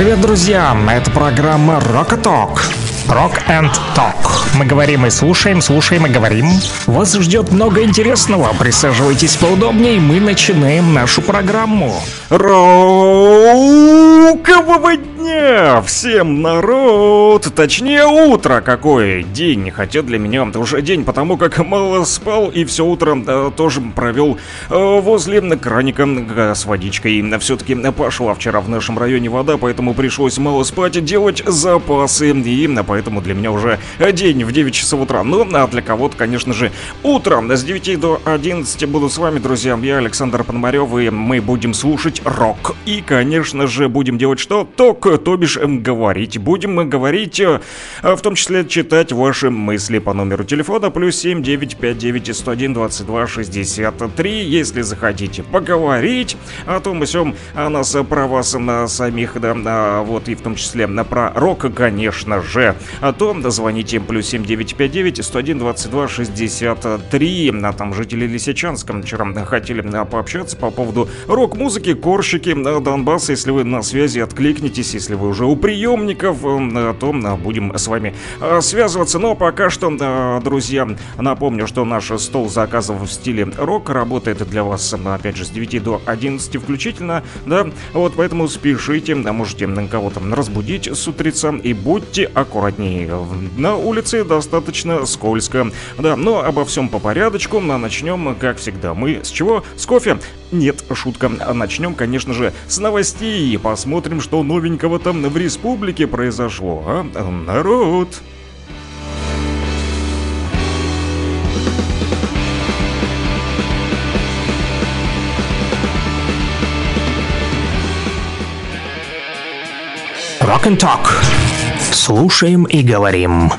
Привет, друзья! Это программа Talk. Rock and Talk. Мы говорим и слушаем, слушаем и говорим. Вас ждет много интересного. Присаживайтесь поудобнее, мы начинаем нашу программу. Рокового дня всем народ! Точнее, утро какой день. Хотя для меня это уже день, потому как мало спал и все утро да, тоже провел э, возле краника э, с водичкой. Все-таки пошла вчера в нашем районе вода, поэтому пришлось мало спать, делать запасы. И поэтому для меня уже день в 9 часов утра. Ну, а для кого-то, конечно же, утром с 9 до 11 буду с вами, друзья. Я Александр Пономарев, и мы будем слушать рок. И, конечно же, будем делать что? Ток, то бишь говорить. Будем мы говорить, э, в том числе читать ваши мысли по номеру телефона плюс 7 959 101 22 63. Если захотите поговорить о том и сём, о нас, про вас на самих, да, вот и в том числе на про рок, конечно же, то звоните плюс 7 959 101 22 63. А там жители Лисичанска вчера хотели пообщаться по поводу рок-музыки, корщики, Донбасса. Если вы на связи, откликнитесь. Если вы уже у приемников, то будем с вами связываться. Но пока что, друзья, напомню, что наш стол заказов в стиле рок работает для вас, опять же, с 9 до 11 включительно. Да, вот поэтому спешите, можете кого-то разбудить с утреца и будьте аккуратнее. На улице достаточно скользко. Да, но обо всем по порядочку. Начнем, как всегда, мы с чего? С кофе. Нет, шутка. Начнем, конечно же, с новостей. Посмотрим, что новенького там в республике произошло, а? Народ! Rock and Talk. Слушаем и говорим.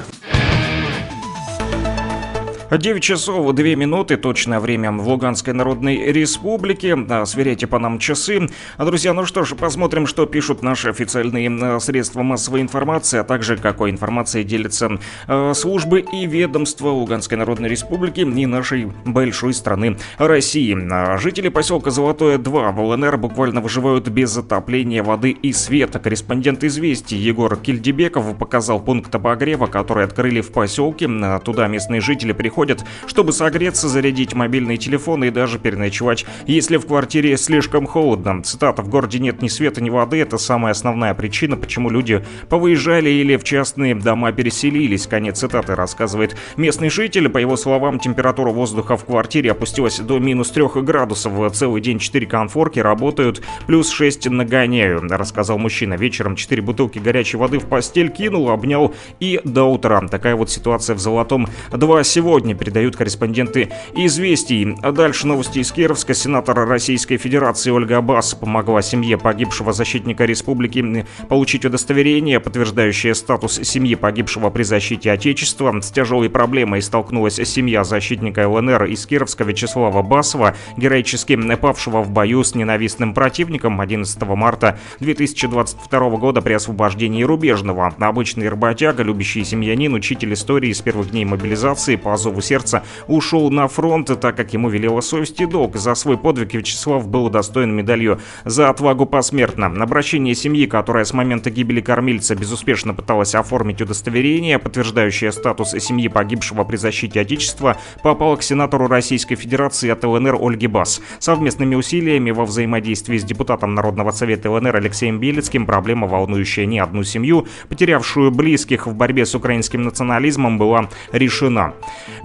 9 часов 2 минуты, точное время в Луганской Народной Республике. Сверяйте по нам часы. Друзья, ну что ж, посмотрим, что пишут наши официальные э, средства массовой информации, а также какой информацией делятся э, службы и ведомства Луганской Народной Республики и нашей большой страны России. А жители поселка Золотое 2 в ЛНР буквально выживают без отопления воды и света. Корреспондент «Известий» Егор Кильдебеков показал пункт обогрева, который открыли в поселке. Туда местные жители приходят приходят, чтобы согреться, зарядить мобильные телефоны и даже переночевать, если в квартире слишком холодно. Цитата «В городе нет ни света, ни воды» — это самая основная причина, почему люди повыезжали или в частные дома переселились. Конец цитаты рассказывает местный житель. По его словам, температура воздуха в квартире опустилась до минус 3 градусов. Целый день 4 конфорки работают, плюс 6 нагоняю, рассказал мужчина. Вечером 4 бутылки горячей воды в постель кинул, обнял и до утра. Такая вот ситуация в Золотом 2 сегодня сегодня передают корреспонденты «Известий». А дальше новости из Кировска. Сенатор Российской Федерации Ольга Аббас помогла семье погибшего защитника республики получить удостоверение, подтверждающее статус семьи погибшего при защите Отечества. С тяжелой проблемой столкнулась семья защитника ЛНР из Кировска Вячеслава Басова, героически павшего в бою с ненавистным противником 11 марта 2022 года при освобождении Рубежного. Обычный работяга, любящий семьянин, учитель истории с первых дней мобилизации по зову сердца ушел на фронт, так как ему велела совесть и долг. За свой подвиг Вячеслав был удостоен медалью за отвагу посмертно. Обращение семьи, которая с момента гибели кормильца безуспешно пыталась оформить удостоверение, подтверждающее статус семьи погибшего при защите Отечества, попало к сенатору Российской Федерации от ЛНР Ольги Бас. Совместными усилиями во взаимодействии с депутатом Народного совета ЛНР Алексеем Белецким проблема, волнующая не одну семью, потерявшую близких в борьбе с украинским национализмом, была решена.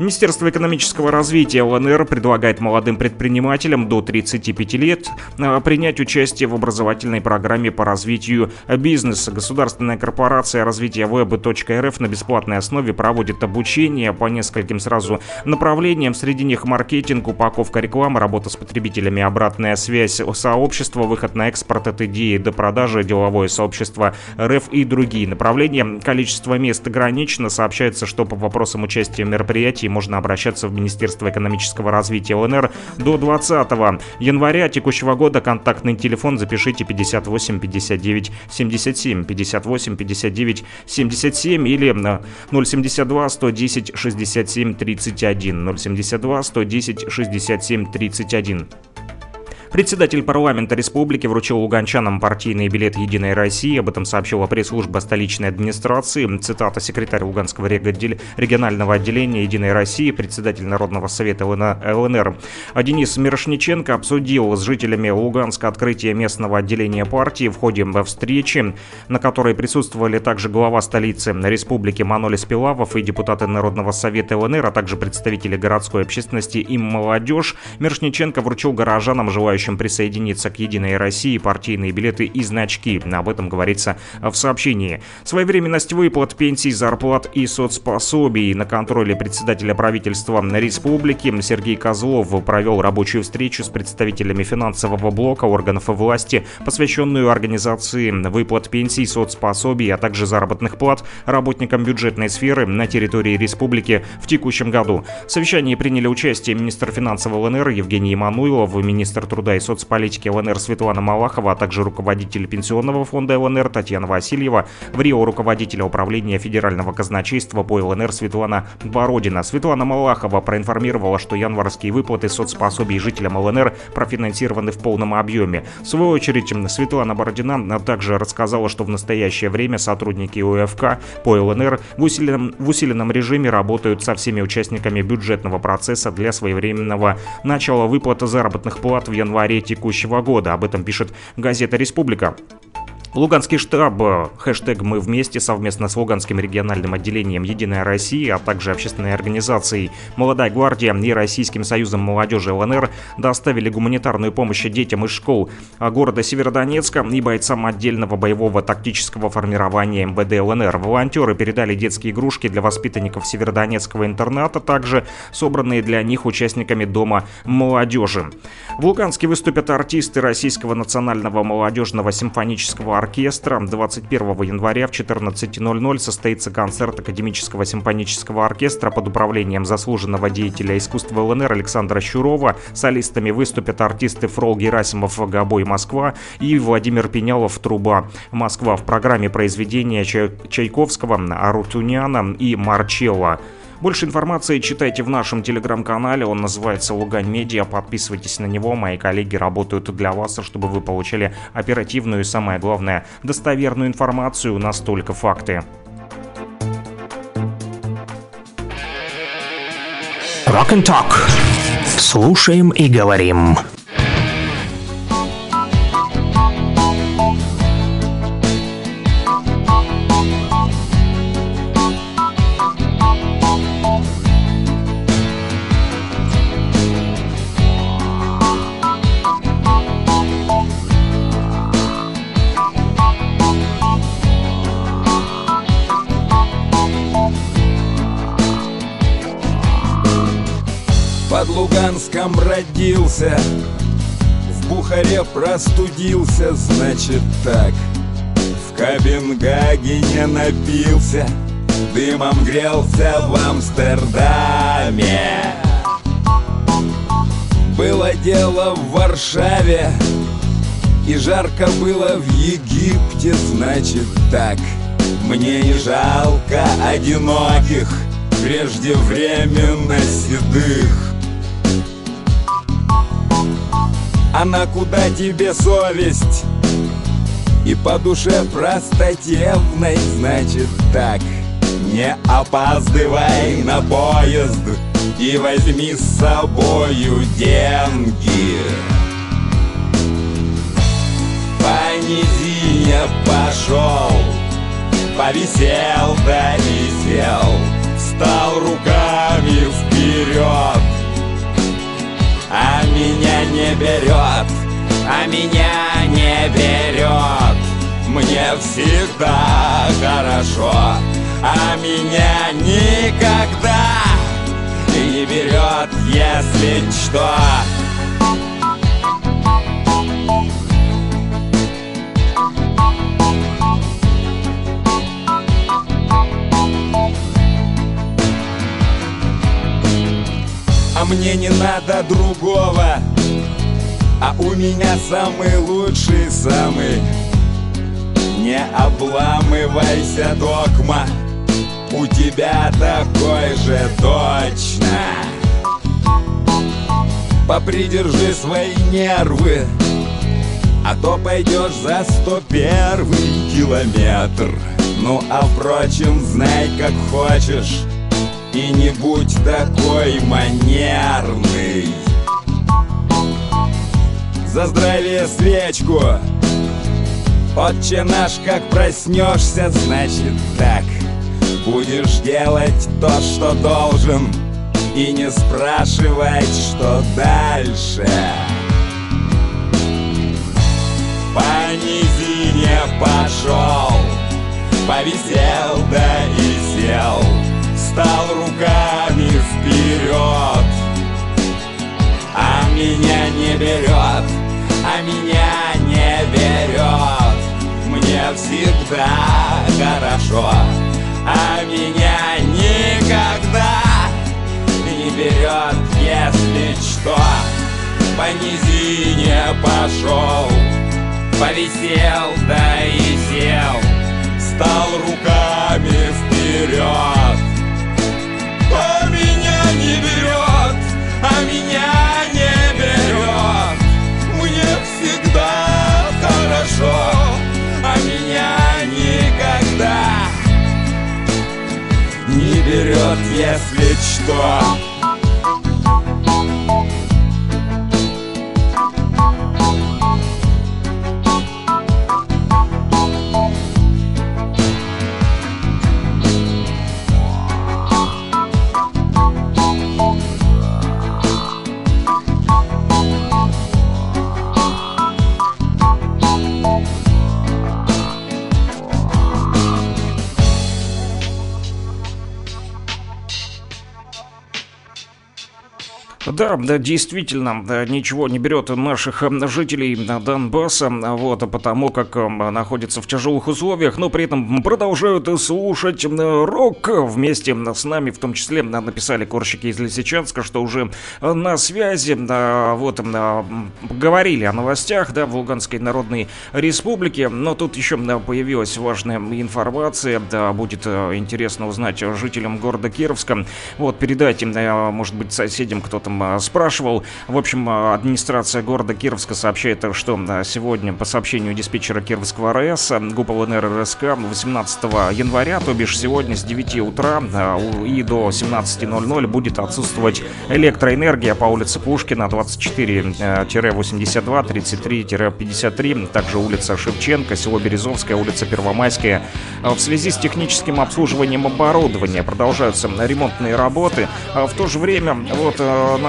Министерство экономического развития ЛНР предлагает молодым предпринимателям до 35 лет а, принять участие в образовательной программе по развитию бизнеса. Государственная корпорация развития веб.рф на бесплатной основе проводит обучение по нескольким сразу направлениям. Среди них маркетинг, упаковка рекламы, работа с потребителями, обратная связь сообщества, выход на экспорт от идеи до продажи, деловое сообщество РФ и другие направления. Количество мест ограничено. Сообщается, что по вопросам участия в мероприятии мероприятий можно обращаться в Министерство экономического развития ЛНР до 20 января текущего года. Контактный телефон запишите 58 59 77 58 59 77 или 072 110 67 31 072 110 67 31. Председатель парламента республики вручил луганчанам партийный билет «Единой России». Об этом сообщила пресс-служба столичной администрации. Цитата секретарь Луганского регионального отделения «Единой России», председатель Народного совета ЛНР Денис Мирошниченко обсудил с жителями Луганска открытие местного отделения партии в ходе встречи, на которой присутствовали также глава столицы республики Манолис Пилавов и депутаты Народного совета ЛНР, а также представители городской общественности и молодежь. Мирошниченко вручил горожанам, желающим желающим присоединиться к «Единой России» партийные билеты и значки. Об этом говорится в сообщении. Своевременность выплат пенсий, зарплат и соцпособий на контроле председателя правительства республики Сергей Козлов провел рабочую встречу с представителями финансового блока органов власти, посвященную организации выплат пенсий, соцпособий, а также заработных плат работникам бюджетной сферы на территории республики в текущем году. В совещании приняли участие министр финансов ЛНР Евгений Имануилов, министр труда труда и соцполитики ЛНР Светлана Малахова, а также руководитель Пенсионного фонда ЛНР Татьяна Васильева, в Рио руководителя управления Федерального казначейства по ЛНР Светлана Бородина. Светлана Малахова проинформировала, что январские выплаты соцпособий жителям ЛНР профинансированы в полном объеме. В свою очередь, Светлана Бородина также рассказала, что в настоящее время сотрудники УФК по ЛНР в усиленном, в усиленном режиме работают со всеми участниками бюджетного процесса для своевременного начала выплаты заработных плат в январе январе текущего года. Об этом пишет газета «Республика». Луганский штаб, э, хэштег «Мы вместе» совместно с Луганским региональным отделением «Единая Россия», а также общественной организацией «Молодая гвардия» и Российским союзом молодежи ЛНР доставили гуманитарную помощь детям из школ города Северодонецка и бойцам отдельного боевого тактического формирования МВД ЛНР. Волонтеры передали детские игрушки для воспитанников Северодонецкого интерната, также собранные для них участниками Дома молодежи. В Луганске выступят артисты Российского национального молодежного симфонического оркестра. 21 января в 14.00 состоится концерт Академического симфонического оркестра под управлением заслуженного деятеля искусства ЛНР Александра Щурова. Солистами выступят артисты Фрол Герасимов «Гобой Москва» и Владимир Пенялов «Труба Москва» в программе произведения Чайковского, Арутуняна и Марчелла. Больше информации читайте в нашем телеграм-канале, он называется Лугань Медиа, подписывайтесь на него, мои коллеги работают для вас, чтобы вы получали оперативную и, самое главное, достоверную информацию, настолько факты. Rock and Talk. Слушаем и говорим. Луганском родился В Бухаре простудился, значит так. В Копенгагене напился Дымом грелся в Амстердаме. Было дело в Варшаве И жарко было в Египте, значит так. Мне не жалко одиноких Преждевременно седых А на куда тебе совесть? И по душе простотевной, значит так. Не опаздывай на поезд И возьми с собою деньги. По пошел Повисел да висел Встал руками вперед меня не берет, а меня не берет. Мне всегда хорошо, а меня никогда не берет, если что мне не надо другого. А у меня самый лучший, самый. Не обламывайся, догма. У тебя такой же точно. Попридержи свои нервы А то пойдешь за сто первый километр. Ну а впрочем, знай как хочешь И не будь такой манерный. За здравие свечку. Отче наш, как проснешься, значит так. Будешь делать то, что должен. И не спрашивать, что дальше. По низине пошел Повисел, да и сел Стал руками вперед. А меня не берет, а меня не берет. Мне всегда хорошо а меня никогда не берет, если что. По низине пошел, повисел, да и сел Стал руками вперед А меня не берет, а меня не берет. Мне всегда хорошо, а меня никогда не берет, если что Да, действительно, ничего не берет наших эм, жителей Донбасса, вот, потому как эм, находятся в тяжелых условиях, но при этом продолжают слушать рок. Вместе с нами, в том числе написали корщики из Лисичанска, что уже на связи, вот, говорили о новостях, да, в Луганской Народной Республике, но тут еще появилась важная информация, да, будет э, интересно узнать жителям города Кировска, вот, передайте, может быть, соседям, кто там а, спрашивал. В общем, а, администрация города Кировска сообщает, что а, сегодня по сообщению диспетчера Кировского РС ГУП ЛНР РСК 18 января, то бишь сегодня с 9 утра и до 17.00 будет отсутствовать электроэнергия по улице Пушкина 24-82, 33-53, также улица Шевченко, село Березовская, улица Первомайская. В связи с техническим обслуживанием оборудования продолжаются ремонтные работы. В то же время вот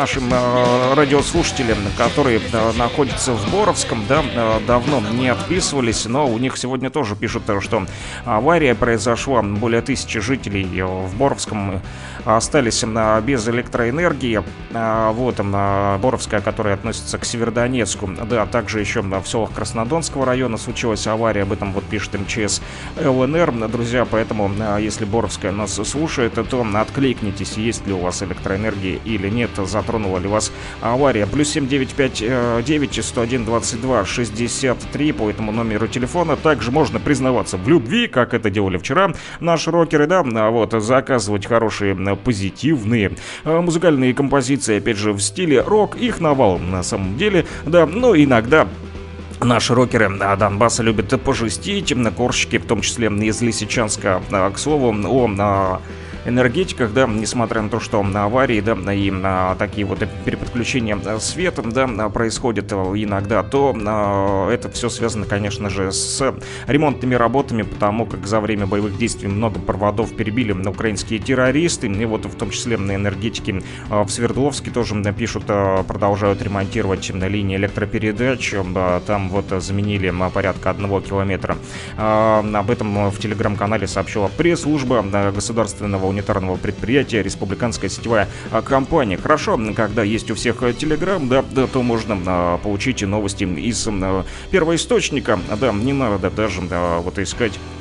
нашим э, радиослушателям, которые э, находятся в Боровском, да, э, давно не отписывались, но у них сегодня тоже пишут, что авария произошла, более тысячи жителей в Боровском остались без электроэнергии. Вот, Боровская, которая относится к Северодонецку. Да, также еще в селах Краснодонского района случилась авария, об этом вот пишет МЧС ЛНР. Друзья, поэтому, если Боровская нас слушает, то откликнитесь, есть ли у вас электроэнергия или нет. За затронула ли вас авария. Плюс 7959 101 22 63 по этому номеру телефона. Также можно признаваться в любви, как это делали вчера наши рокеры, да, а вот, заказывать хорошие позитивные э, музыкальные композиции, опять же, в стиле рок. Их навал на самом деле, да, но иногда Наши рокеры а, Донбасса любят пожестить, корщики, в том числе из Лисичанска. К слову, о а, энергетиках, да, несмотря на то, что на аварии, да, и на такие вот переподключения света, да, происходят иногда, то а, это все связано, конечно же, с ремонтными работами, потому как за время боевых действий много проводов перебили украинские террористы, и вот в том числе на энергетики в Свердловске тоже пишут, а, продолжают ремонтировать на линии электропередач, там вот заменили порядка одного километра. Об этом в телеграм-канале сообщила пресс-служба государственного гуманитарного предприятия «Республиканская сетевая а, компания». Хорошо, когда есть у всех Телеграм, да, да, то можно а, получить новости из а, первоисточника. Да, не надо даже да, вот искать Э,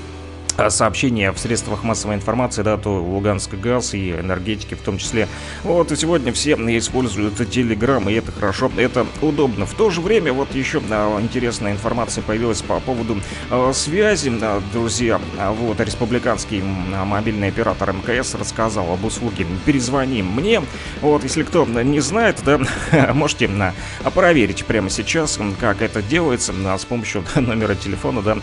сообщения в средствах массовой информации, да, то Луганск газ и энергетики в том числе. Вот, и сегодня все используют Телеграм, и это хорошо, это удобно. В то же время, вот еще а, интересная информация появилась по поводу а, связи, друзья. А, вот, республиканский мобильный оператор МКС рассказал об услуге «Перезвони мне». Вот, если кто не знает, да, можете а, проверить прямо сейчас, как это делается с помощью номера телефона, да,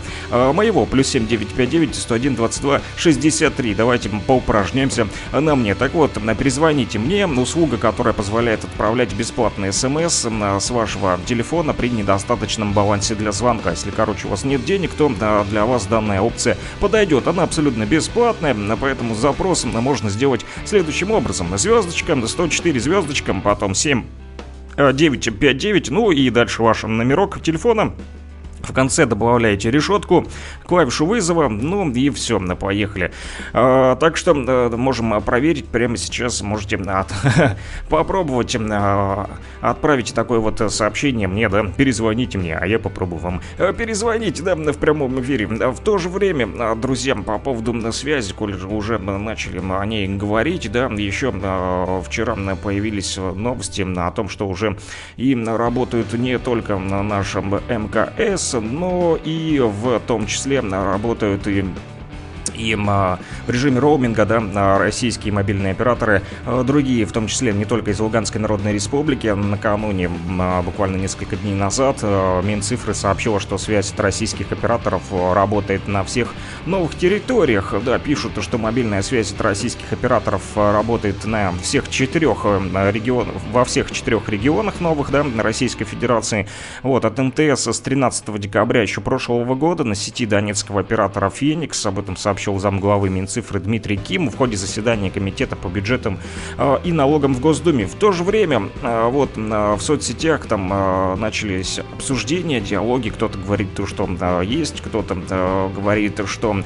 моего, плюс 7959 101 22 63. Давайте поупражняемся на мне. Так вот, перезвоните мне. Услуга, которая позволяет отправлять бесплатные смс с вашего телефона при недостаточном балансе для звонка. Если, короче, у вас нет денег, то для вас данная опция подойдет. Она абсолютно бесплатная, поэтому запрос можно сделать следующим образом. Звездочка, 104 звездочка, потом 7 959, ну и дальше ваш номерок телефона в конце добавляете решетку, клавишу вызова, ну и все, поехали. А, так что а, можем проверить прямо сейчас, можете от, попробовать а, отправить такое вот сообщение мне, да, перезвоните мне, а я попробую вам а, перезвонить, да, в прямом эфире. В то же время, а, друзья, по поводу связи, коль же уже начали о ней говорить, да, еще вчера появились новости о том, что уже и работают не только на нашем МКС, но и в том числе работают и им в режиме роуминга, да, российские мобильные операторы, а, другие, в том числе не только из Луганской Народной Республики, накануне, а, буквально несколько дней назад, а, Минцифры сообщила, что связь от российских операторов работает на всех новых территориях. Да, пишут, что мобильная связь от российских операторов работает на всех четырех регионах, во всех четырех регионах новых, да, Российской Федерации. Вот, от МТС с 13 декабря еще прошлого года на сети донецкого оператора Феникс, об этом сообщил сообщил замглавы Минцифры Дмитрий Ким в ходе заседания Комитета по бюджетам э, и налогам в Госдуме. В то же время э, вот э, в соцсетях там начались обсуждения, диалоги. Кто-то говорит, что есть, кто-то говорит, что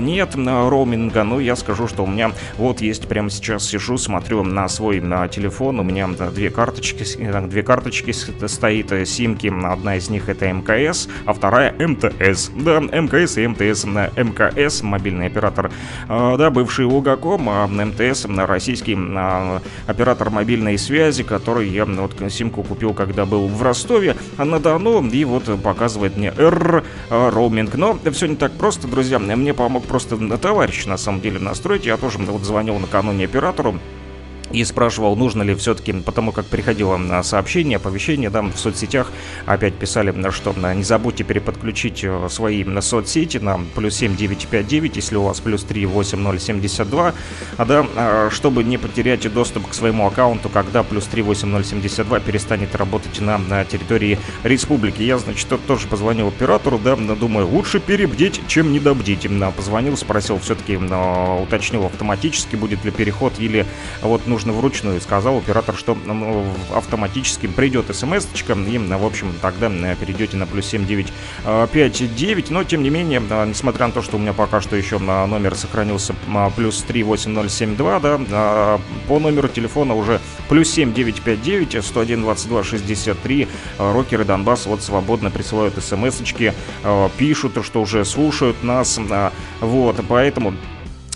нет роуминга. Ну, я скажу, что у меня вот есть прямо сейчас сижу, смотрю на свой на телефон. У меня две карточки, две карточки стоит, симки. Одна из них это МКС, а вторая МТС. Да, мкс и МТС. МКС, мобильный мобильный оператор, а, да, бывший Лугаком, а МТС, российский а, оператор мобильной связи, который я вот симку купил, когда был в Ростове на Дону, и вот показывает мне R роуминг. Но все не так просто, друзья, мне помог просто товарищ, на самом деле, настроить. Я тоже вот звонил накануне оператору, и спрашивал, нужно ли все-таки, потому как приходило сообщение, оповещение, да, в соцсетях опять писали, что не забудьте переподключить э, свои соцсети на плюс 7959, если у вас плюс 38072, а, да, а, чтобы не потерять доступ к своему аккаунту, когда плюс 38072 перестанет работать на, на территории республики. Я, значит, тоже позвонил оператору, да, думаю, лучше перебдеть, чем недобдеть. Позвонил, спросил, все-таки уточнил автоматически, будет ли переход или вот нужно нужно вручную. Сказал оператор, что автоматически придет смс-очка, и, в общем, тогда перейдете на плюс 7959. Но, тем не менее, несмотря на то, что у меня пока что еще номер сохранился плюс 38072, да, по номеру телефона уже плюс 7959 101 22 63 рокеры Донбасс вот свободно присылают смс-очки, пишут, что уже слушают нас, вот, поэтому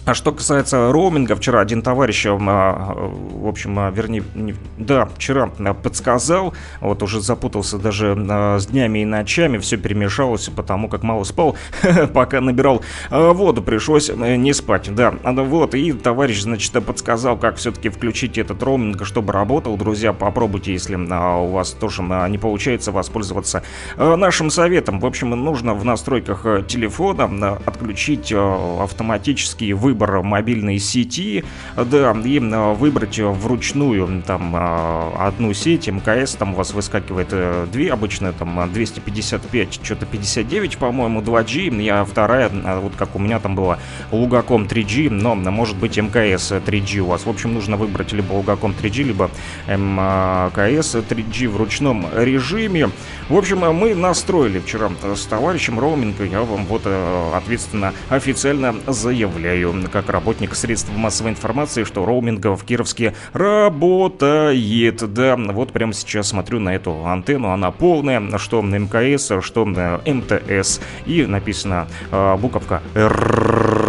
а что касается роуминга, вчера один товарищ, а, в общем, а, вернее, не, да, вчера подсказал, вот уже запутался даже с днями и ночами, все перемешалось, потому как мало спал, пока набирал воду, пришлось э, не спать, да, вот, и товарищ, значит, подсказал, как все-таки включить этот роуминг, чтобы работал, друзья, попробуйте, если у вас тоже не получается воспользоваться нашим советом, в общем, нужно в настройках э, телефона отключить э, автоматический выбор мобильной сети, да, и выбрать вручную там а, одну сеть, МКС, там у вас выскакивает э, две, обычно там 255, что-то 59, по-моему, 2G, я вторая, а, вот как у меня там было Лугаком 3G, но может быть МКС 3G у вас. В общем, нужно выбрать либо Лугаком 3G, либо МКС 3G в ручном режиме. В общем, мы настроили вчера с товарищем роуминг, я вам вот э, ответственно официально заявляю. Как работник средств массовой информации, что роуминг в Кировске работает. Да, вот прямо сейчас смотрю на эту антенну, она полная, что МКС, что МТС. И написано э, буковка РРР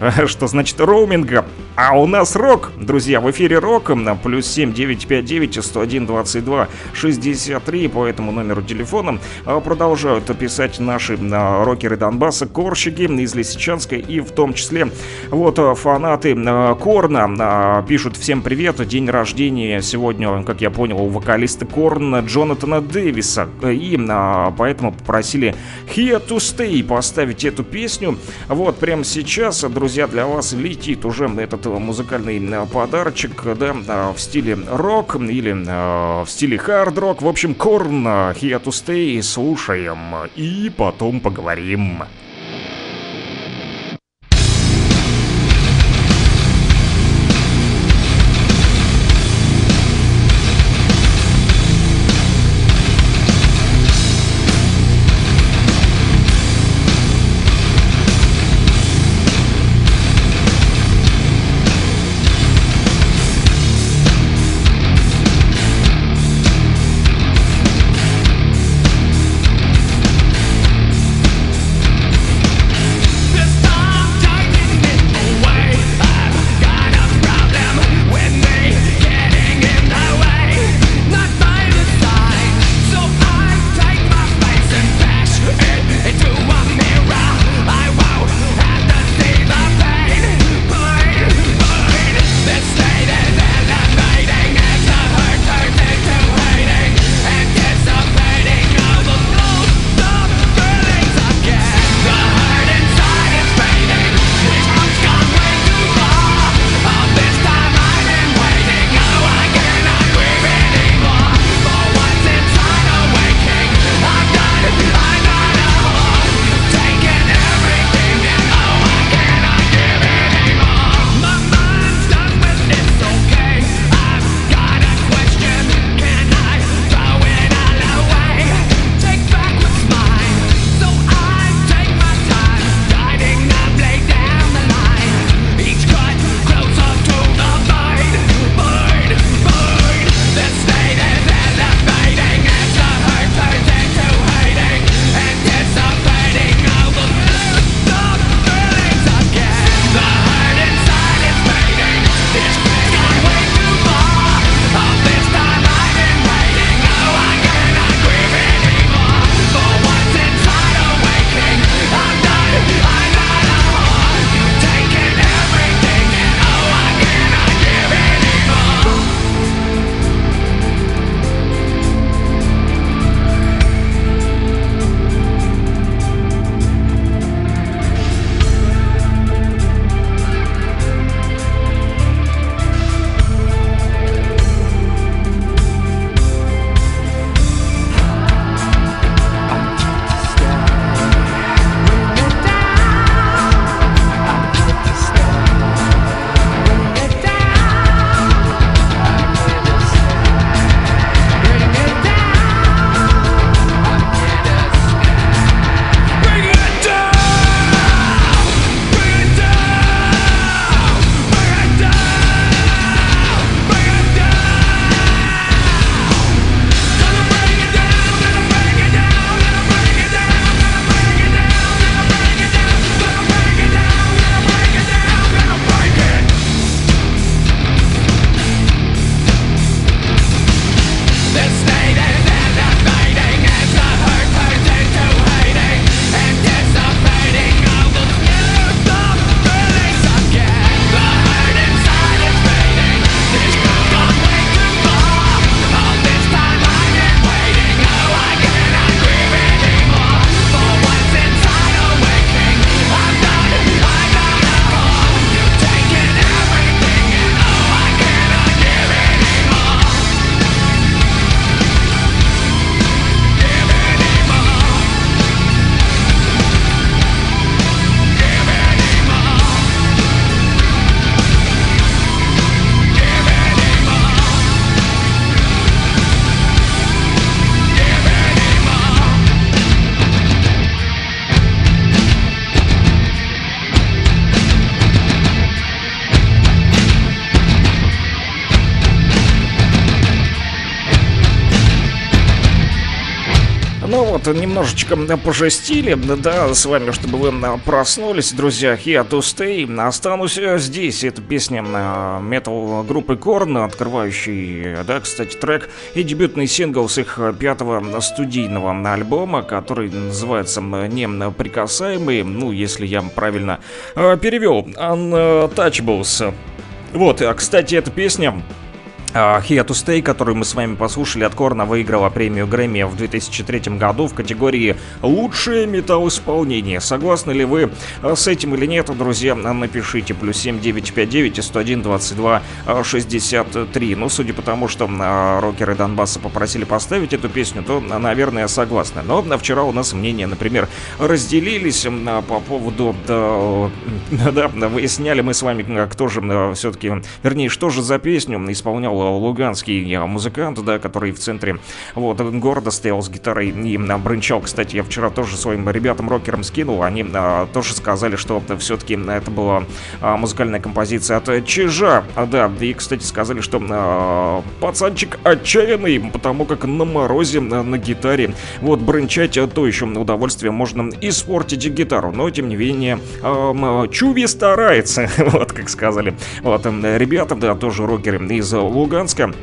что значит роуминга. А у нас рок, друзья, в эфире рок, плюс 7 959 101 22 63 по этому номеру телефона а, продолжают писать наши а, рокеры Донбасса, корщики из Лисичанска и в том числе вот а, фанаты Корна пишут всем привет, день рождения сегодня, как я понял, у вокалиста Корна Джонатана Дэвиса и поэтому попросили Here to Stay поставить эту песню. Вот прямо сейчас, друзья, друзья, для вас летит уже этот музыкальный э, подарочек, да, э, в стиле рок или э, в стиле хард-рок. В общем, Корн, Here to Stay, слушаем и потом поговорим. Вот, немножечко пожестили, да, с вами, чтобы вы проснулись, друзья. Here to stay. Останусь э, здесь. Это песня метал группы Корн, открывающий, да, кстати, трек и дебютный сингл с их пятого студийного альбома, который называется «Неприкасаемый», ну, если я правильно э, перевел, Untouchables. Вот, а, кстати, эта песня Here to Stay, которую мы с вами послушали от Корна, выиграла премию Грэмми в 2003 году в категории «Лучшее металл-исполнение». Согласны ли вы а, с этим или нет, друзья? Напишите. Плюс 7959 101 22 63. Ну, судя по тому, что а, рокеры Донбасса попросили поставить эту песню, то, наверное, согласны. Но вчера у нас мнения, например, разделились по поводу... Да, да, выясняли мы с вами, кто же все-таки... Вернее, что же за песню исполнял луганский музыкант, да, который в центре вот, города стоял с гитарой и брынчал. Кстати, я вчера тоже своим ребятам-рокерам скинул, они а, тоже сказали, что все-таки это была а, музыкальная композиция от Чижа, а, да, и, кстати, сказали, что а, пацанчик отчаянный, потому как на морозе на, на гитаре вот брынчать то еще удовольствие можно испортить гитару, но, тем не менее, а, Чуви старается, вот как сказали. Вот, ребята, да, тоже рокеры из Луганска, Луганска.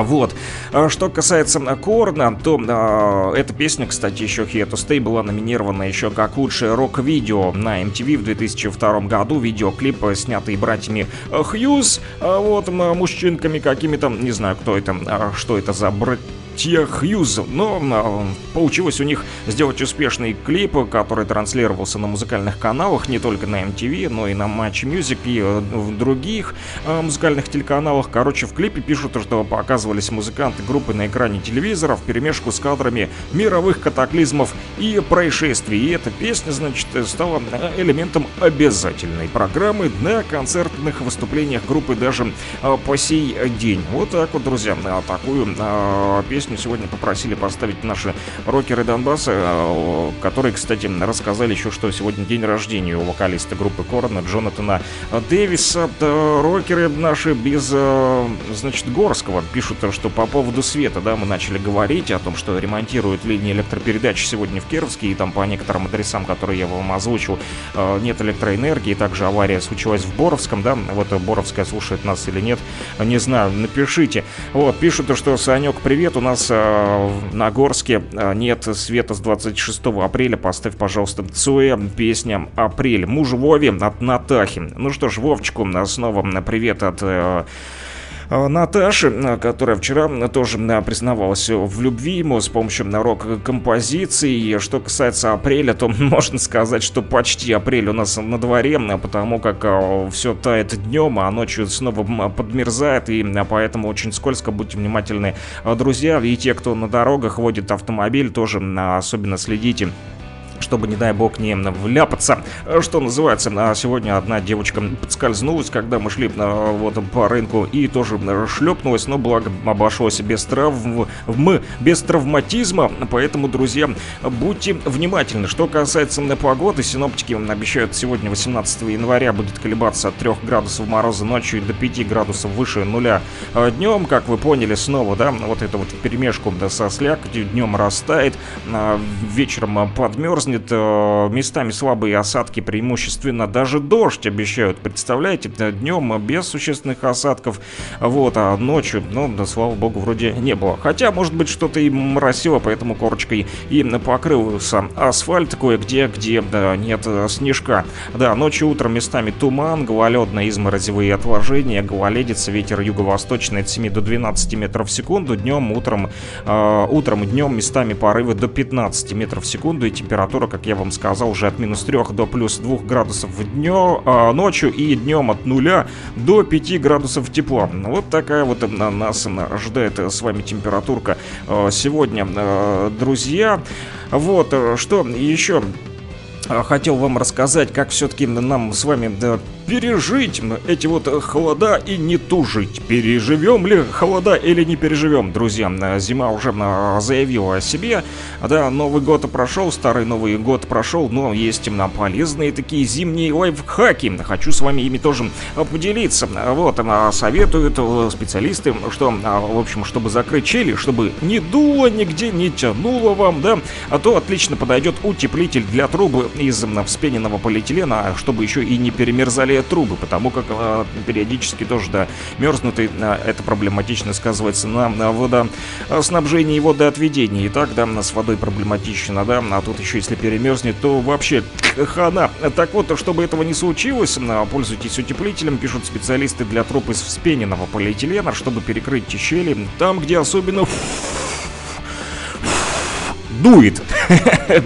Вот. А, что касается Корна, то а, эта песня, кстати, еще Here Stay была номинирована еще как лучшее рок-видео на MTV в 2002 году. Видеоклип, снятый братьями Хьюз, а, вот, мужчинками какими-то, не знаю, кто это, что это за брат братья Хьюз. Но получилось у них сделать успешный клип, который транслировался на музыкальных каналах, не только на MTV, но и на Match Music и э, в других а, музыкальных телеканалах. Короче, в клипе пишут, что показывались музыканты группы на экране телевизора в перемешку с кадрами мировых катаклизмов и происшествий. И эта песня, значит, стала э, элементом обязательной программы на концертных выступлениях группы даже по сей день. Вот так вот, друзья, такую песню песню сегодня попросили поставить наши рокеры Донбасса, э, которые, кстати, рассказали еще, что сегодня день рождения у вокалиста группы Корона Джонатана Дэвиса. Рокеры наши без, э, значит, Горского пишут, что по поводу света, да, мы начали говорить о том, что ремонтируют линии электропередач сегодня в Кировске, и там по некоторым адресам, которые я вам озвучил, э, нет электроэнергии. Также авария случилась в Боровском, да, вот Боровская слушает нас или нет, не знаю, напишите. Вот, пишут, что Санек, привет, у нас нас э, на Горске э, нет света с 26 апреля. Поставь, пожалуйста, Цоя, песня «Апрель». Муж Вови от Натахи. Ну что ж, Вовчику снова привет от... А, Наташи, а, которая вчера тоже признавалась в любви ему с помощью рок-композиций. Что касается апреля, то можно сказать, что почти апрель у нас на дворе, потому как а, все тает днем, а ночью снова подмерзает, и поэтому очень скользко, будьте внимательны, друзья, и те, кто на дорогах водит автомобиль, тоже особенно следите чтобы, не дай бог, не вляпаться. Что называется, а сегодня одна девочка подскользнулась, когда мы шли а, вот по рынку и тоже шлепнулась, но благо обошлось без травм, мы без травматизма, поэтому, друзья, будьте внимательны. Что касается погоды, синоптики обещают сегодня 18 января будет колебаться от 3 градусов мороза ночью до 5 градусов выше нуля днем, как вы поняли, снова, да, вот это вот перемешку да, со слякотью днем растает, вечером подмерзнет, мерзнет, э, местами слабые осадки, преимущественно даже дождь обещают. Представляете, днем без существенных осадков, вот, а ночью, ну, да, слава богу, вроде не было. Хотя, может быть, что-то и моросило, поэтому корочкой и покрылся асфальт кое-где, где да, нет снежка. Да, ночью, утром местами туман, гололедные изморозевые отложения, гололедица, ветер юго-восточный от 7 до 12 метров в секунду, днем, утром, э, утром днем местами порывы до 15 метров в секунду и температура температура, как я вам сказал, уже от минус 3 до плюс 2 градусов днем, а, ночью и днем от 0 до 5 градусов тепла. Вот такая вот нас ожидает с вами температурка а, сегодня, а, друзья. Вот, что еще хотел вам рассказать, как все-таки нам с вами пережить эти вот холода и не тужить. Переживем ли холода или не переживем, друзья? Зима уже заявила о себе. Да, Новый год прошел, старый Новый год прошел, но есть полезные такие зимние лайфхаки. Хочу с вами ими тоже поделиться. Вот, советуют специалисты, что, в общем, чтобы закрыть чели, чтобы не дуло нигде, не тянуло вам, да, а то отлично подойдет утеплитель для трубы из вспененного полиэтилена, чтобы еще и не перемерзали трубы, потому как э, периодически тоже, да, мерзнут, и э, это проблематично сказывается на, на водоснабжении и водоотведении. И так, да, с водой проблематично, да, а тут еще если перемерзнет, то вообще хана. Так вот, чтобы этого не случилось, пользуйтесь утеплителем, пишут специалисты для труб из вспененного полиэтилена, чтобы перекрыть щели, там, где особенно дует.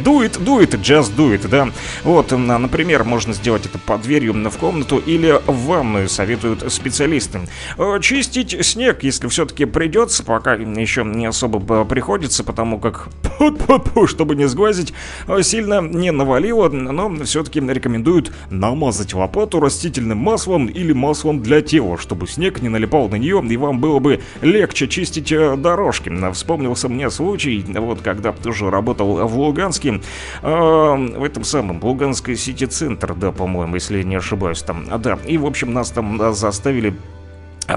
дует, дует, just do it, да. Вот, например, можно сделать это под дверью в комнату или в ванную, советуют специалисты. Э, чистить снег, если все-таки придется, пока еще не особо приходится, потому как, чтобы не сглазить, э, сильно не навалило, но все-таки рекомендуют намазать лопату растительным маслом или маслом для тела, чтобы снег не налипал на нее, и вам было бы легче чистить э, дорожки. Вспомнился мне случай, вот когда тоже работал в Луганске, э, в этом самом Луганской сити-центр, да, по-моему, если не ошибаюсь там. Да, и, в общем, нас там заставили а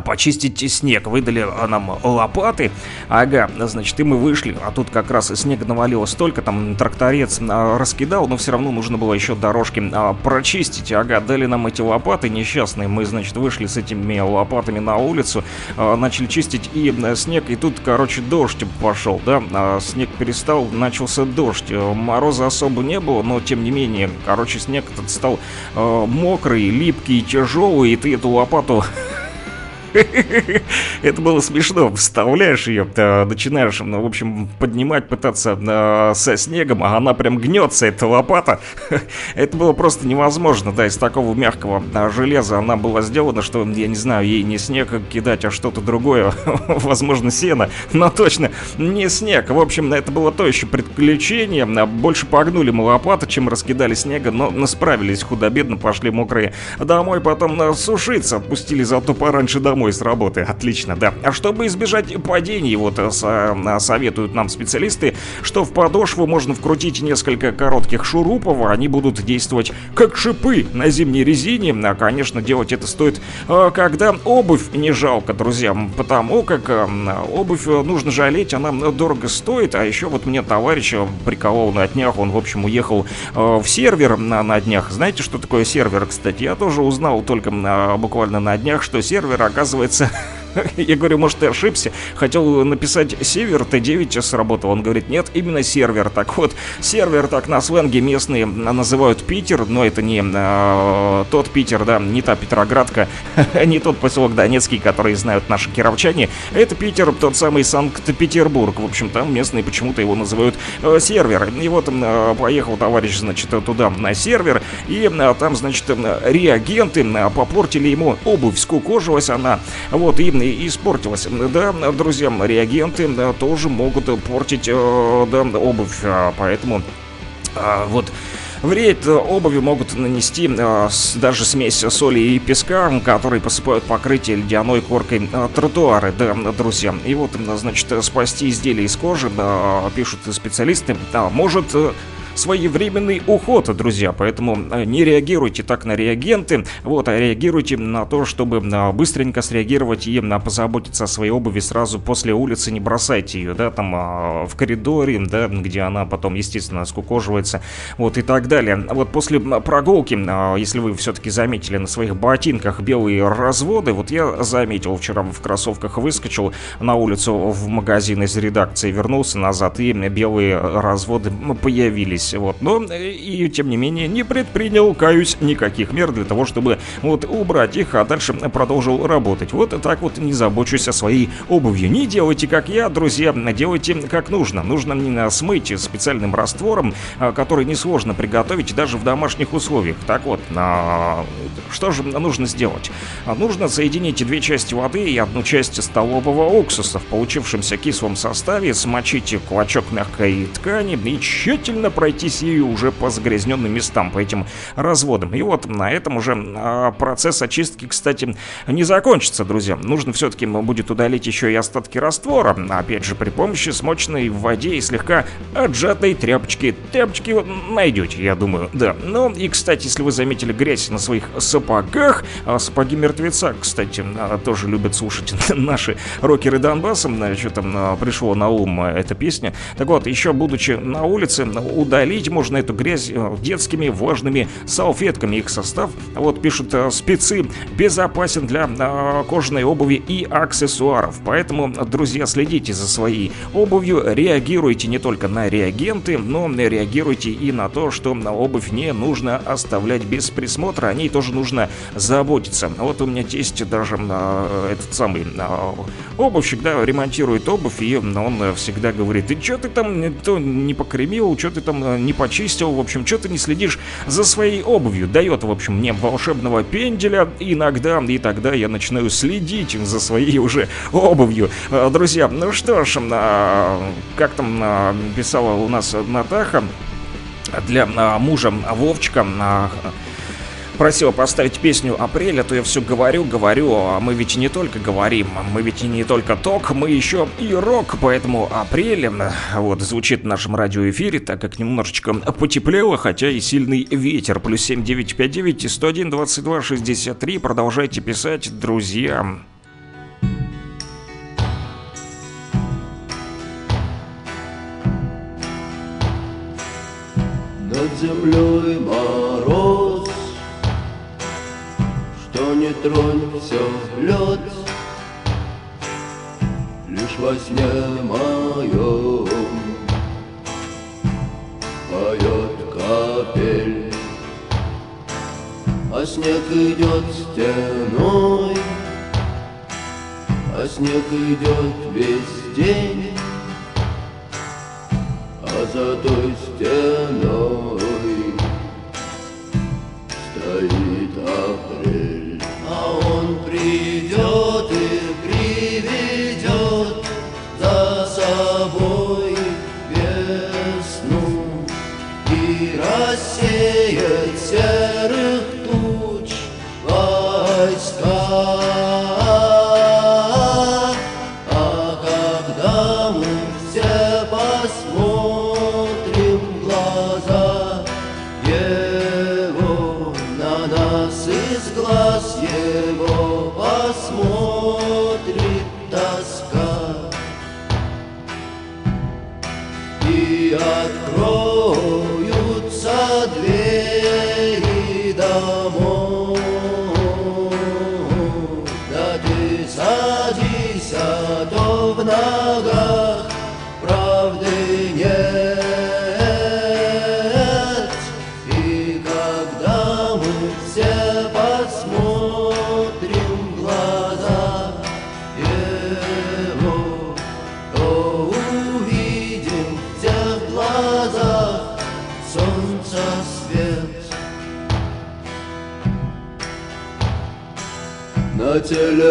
почистить снег. Выдали нам лопаты. Ага, значит, и мы вышли, а тут как раз снег навалилось столько, там тракторец а, раскидал, но все равно нужно было еще дорожки а, прочистить. Ага, дали нам эти лопаты несчастные. Мы, значит, вышли с этими лопатами на улицу, а, начали чистить и а, снег, и тут, короче, дождь пошел, да, а, снег перестал, начался дождь. Мороза особо не было, но тем не менее, короче, снег этот стал а, мокрый, липкий, тяжелый, и ты эту лопату Это было смешно. Вставляешь ее, начинаешь, ну, в общем, поднимать, пытаться э, со снегом, а она прям гнется, эта лопата. Это было просто невозможно, да, из такого мягкого а, железа она была сделана, что, я не знаю, ей не снег кидать, а что-то другое, возможно, сено, но точно не снег. В общем, это было то еще приключение. Больше погнули мы лопаты, чем раскидали снега, но справились худо-бедно, пошли мокрые домой, потом сушиться, отпустили зато пораньше домой домой с работы. Отлично, да. А чтобы избежать падений, вот э, э, советуют нам специалисты, что в подошву можно вкрутить несколько коротких шурупов, они будут действовать как шипы на зимней резине. А, конечно, делать это стоит, э, когда обувь не жалко, друзья, потому как обувь нужно жалеть, она дорого стоит, а еще вот мне товарищ приколол на днях, он, в общем, уехал в сервер на, на днях. Знаете, что такое сервер, кстати? Я тоже узнал только буквально на днях, что сервер, оказывается, оказывается, Я говорю, может, ты ошибся? Хотел написать сервер, Т9 сработал. Он говорит, нет, именно сервер. Так вот, сервер так на сленге местные называют Питер, но это не э, тот Питер, да, не та Петроградка, не тот поселок Донецкий, который знают наши кировчане. Это Питер, тот самый Санкт-Петербург. В общем, там местные почему-то его называют э, сервер. И вот э, поехал товарищ, значит, туда на сервер, и э, там, значит, реагенты э, попортили ему обувь, скукожилась она. Вот, и и испортилась. Да, друзья, реагенты тоже могут портить э, да, обувь, а, поэтому а, вот Вред обуви могут нанести э, даже смесь соли и песка, которые посыпают покрытие ледяной коркой тротуары, да, друзья. И вот, значит, спасти изделие из кожи, э, пишут специалисты, может своевременный уход, друзья. Поэтому э, не реагируйте так на реагенты, вот, а реагируйте на то, чтобы э, быстренько среагировать и э, позаботиться о своей обуви сразу после улицы. Не бросайте ее, да, там в коридоре, да, где она потом, естественно, скукоживается, вот и так далее. Вот после прогулки, если вы все-таки заметили на своих ботинках белые разводы, вот я заметил вчера в кроссовках выскочил на улицу в магазин из редакции, вернулся назад и белые разводы появились здесь, вот, но и тем не менее не предпринял, каюсь, никаких мер для того, чтобы вот убрать их, а дальше продолжил работать. Вот так вот не забочусь о своей обувью. Не делайте как я, друзья, делайте как нужно. Нужно смыть специальным раствором, а, который несложно приготовить даже в домашних условиях. Так вот, что же нужно сделать? А, нужно соединить две части воды и одну часть столового уксуса в получившемся кислом составе, смочить клочок мягкой ткани и тщательно пройти пройтись ее уже по загрязненным местам, по этим разводам. И вот на этом уже а, процесс очистки, кстати, не закончится, друзья. Нужно все-таки будет удалить еще и остатки раствора, опять же, при помощи смоченной в воде и слегка отжатой тряпочки. Тряпочки вот найдете, я думаю, да. Ну и, кстати, если вы заметили грязь на своих сапогах, а сапоги мертвеца, кстати, а, тоже любят слушать наши рокеры Донбасса, что там пришло на ум эта песня. Так вот, еще будучи на улице, удалить можно эту грязь э, детскими влажными салфетками. Их состав, вот пишут э, спецы, безопасен для э, кожаной обуви и аксессуаров. Поэтому, друзья, следите за своей обувью, реагируйте не только на реагенты, но реагируйте и на то, что обувь не нужно оставлять без присмотра, о ней тоже нужно заботиться. Вот у меня тесть даже э, этот самый э, обувщик, да, ремонтирует обувь, и он всегда говорит, ты что ты там то не покремил, что ты там не почистил, в общем, что ты не следишь за своей обувью. Дает, в общем, мне волшебного пенделя иногда, и тогда я начинаю следить за своей уже обувью. Э, друзья, ну что ж, как там писала у нас Натаха, для мужа Вовчика просила поставить песню «Апреля», то я все говорю, говорю, а мы ведь не только говорим, мы ведь не только ток, мы еще и рок, поэтому «Апрель» вот звучит в нашем радиоэфире, так как немножечко потеплело, хотя и сильный ветер. Плюс 7959 101 22 63. Продолжайте писать, друзья. Над землей мороз Что не тронь, все лед Лишь во сне моем Поет капель А снег идет стеной А снег идет весь день а за той стеной стоит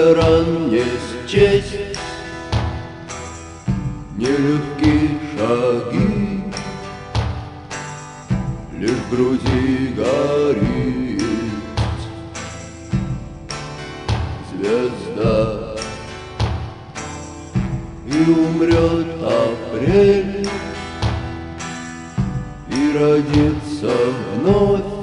телеран не счесть нелегкие шаги, Лишь в груди горит звезда, И умрет апрель, И родится вновь,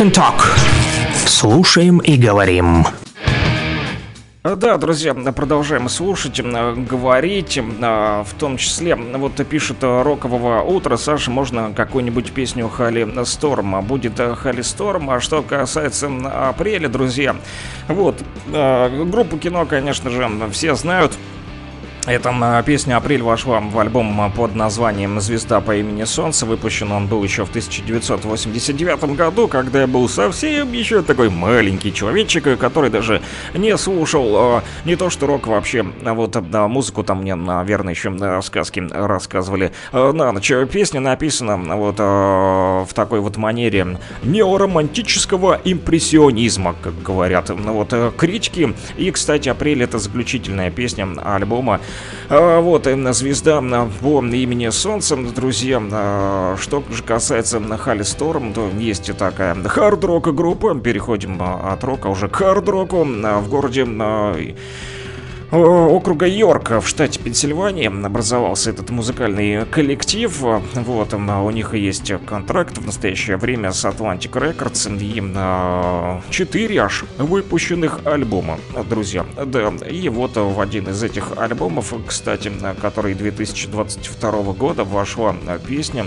and Talk. Слушаем и говорим. А, да, друзья, продолжаем слушать, говорить, в том числе, вот пишет рокового утра, Саша, можно какую-нибудь песню Хали Сторм, будет Хали Сторм, а что касается апреля, друзья, вот, группу кино, конечно же, все знают, эта песня «Апрель» вошла в альбом под названием «Звезда по имени Солнце». Выпущен он был еще в 1989 году, когда я был совсем еще такой маленький человечек, который даже не слушал а, не то что рок вообще, а вот а, музыку там мне, наверное, еще сказки рассказывали на ночь. Песня написана вот в такой вот манере неоромантического импрессионизма, как говорят вот критики. И, кстати, «Апрель» — это заключительная песня альбома вот именно звезда по имени Солнце, друзья. А, что же касается Хали Сторм, то есть такая хард-рок группа. Переходим а, от рока уже к хард-року в городе округа Йорк в штате Пенсильвания образовался этот музыкальный коллектив. Вот, у них есть контракт в настоящее время с Atlantic Records и 4 аж выпущенных альбома, друзья. Да, и вот в один из этих альбомов, кстати, который 2022 года вошла песня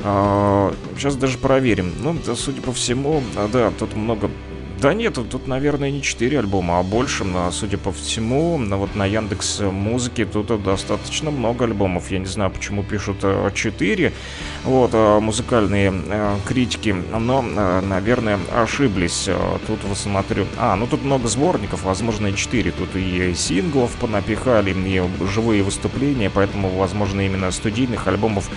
Сейчас даже проверим. Ну, судя по всему, да, тут много да нет, тут, наверное, не 4 альбома, а больше. Судя по всему, вот на Яндекс Музыке тут достаточно много альбомов. Я не знаю, почему пишут 4 э, вот, э, музыкальные э, критики, но, наверное, ошиблись. Тут вот смотрю... А, ну тут много сборников, возможно, и 4. Тут и синглов понапихали, и живые выступления, поэтому, возможно, именно студийных альбомов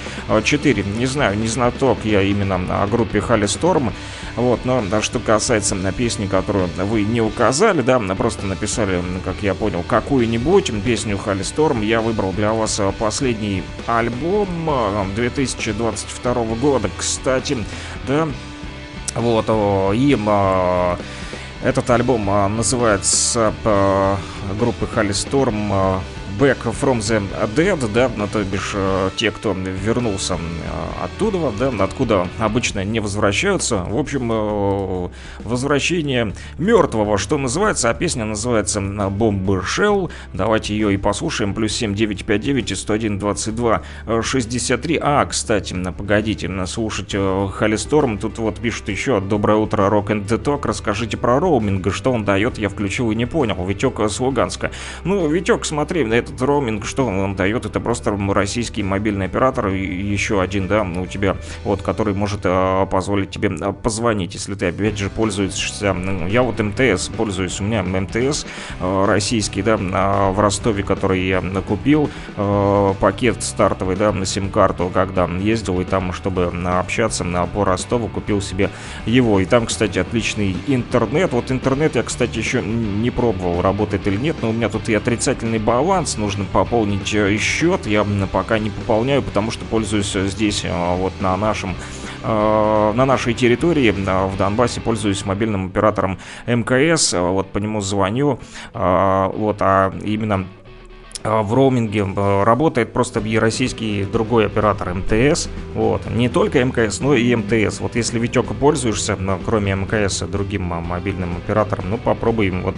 4. Не знаю, не знаток я именно о группе Халли Сторм. Вот, но что касается песни, которую вы не указали, да, просто написали, как я понял, какую-нибудь песню Халли Сторм, я выбрал для вас последний альбом 2022 э, года, кстати, да, вот, и а, этот альбом а, называется э, группы Халли Сторм Back from the Dead, да, то бишь э, те, кто вернулся э, оттуда, да, откуда обычно не возвращаются. В общем, э, возвращение мертвого, что называется, а песня называется Bomber Shell. Давайте ее и послушаем. Плюс 7959 и 101 22 63. А, кстати, погодите, слушать Халисторм. Тут вот пишут еще Доброе утро, Rock and the Talk. Расскажите про роуминг, что он дает, я включил и не понял. Витек с Луганска. Ну, Витек, смотри, этот роуминг, что он дает? Это просто российский мобильный оператор, еще один, да, у тебя, вот, который может а, позволить тебе а, позвонить, если ты, опять же, пользуешься, ну, я вот МТС пользуюсь, у меня МТС а, российский, да, в Ростове, который я купил, пакет стартовый, да, на сим-карту, когда ездил, и там, чтобы общаться на, по Ростову, купил себе его, и там, кстати, отличный интернет, вот интернет я, кстати, еще не пробовал, работает или нет, но у меня тут и отрицательный баланс, баланс, нужно пополнить э, счет. Я пока не пополняю, потому что пользуюсь э, здесь, э, вот на нашем на нашей территории в Донбассе пользуюсь мобильным оператором МКС, вот по нему звоню, вот, а именно в роуминге а, работает просто российский другой оператор МТС. Вот. Не только МКС, но и МТС. Вот если Витек пользуешься, но кроме МКС, другим а, мобильным оператором, ну попробуй им вот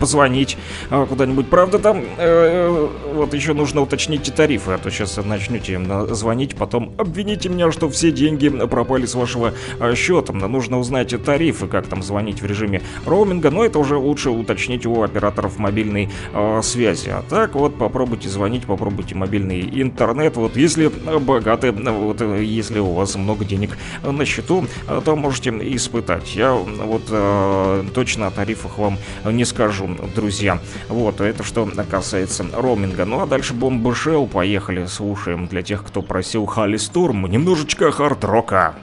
позвонить куда-нибудь. Правда, там э, вот еще нужно уточнить тарифы, а то сейчас начнете звонить, потом обвините меня, что все деньги пропали с вашего счета. Нужно узнать тарифы, как там звонить в режиме роуминга, но это уже лучше уточнить у операторов мобильной э, связи. А так вот попробуйте звонить, попробуйте мобильный интернет. Вот если богаты, вот если у вас много денег на счету, то можете испытать. Я вот точно о тарифах вам не скажу, друзья. Вот, это что касается роуминга. Ну а дальше Бомба Шелл, поехали, слушаем для тех, кто просил Хали Стурм, немножечко хард-рока.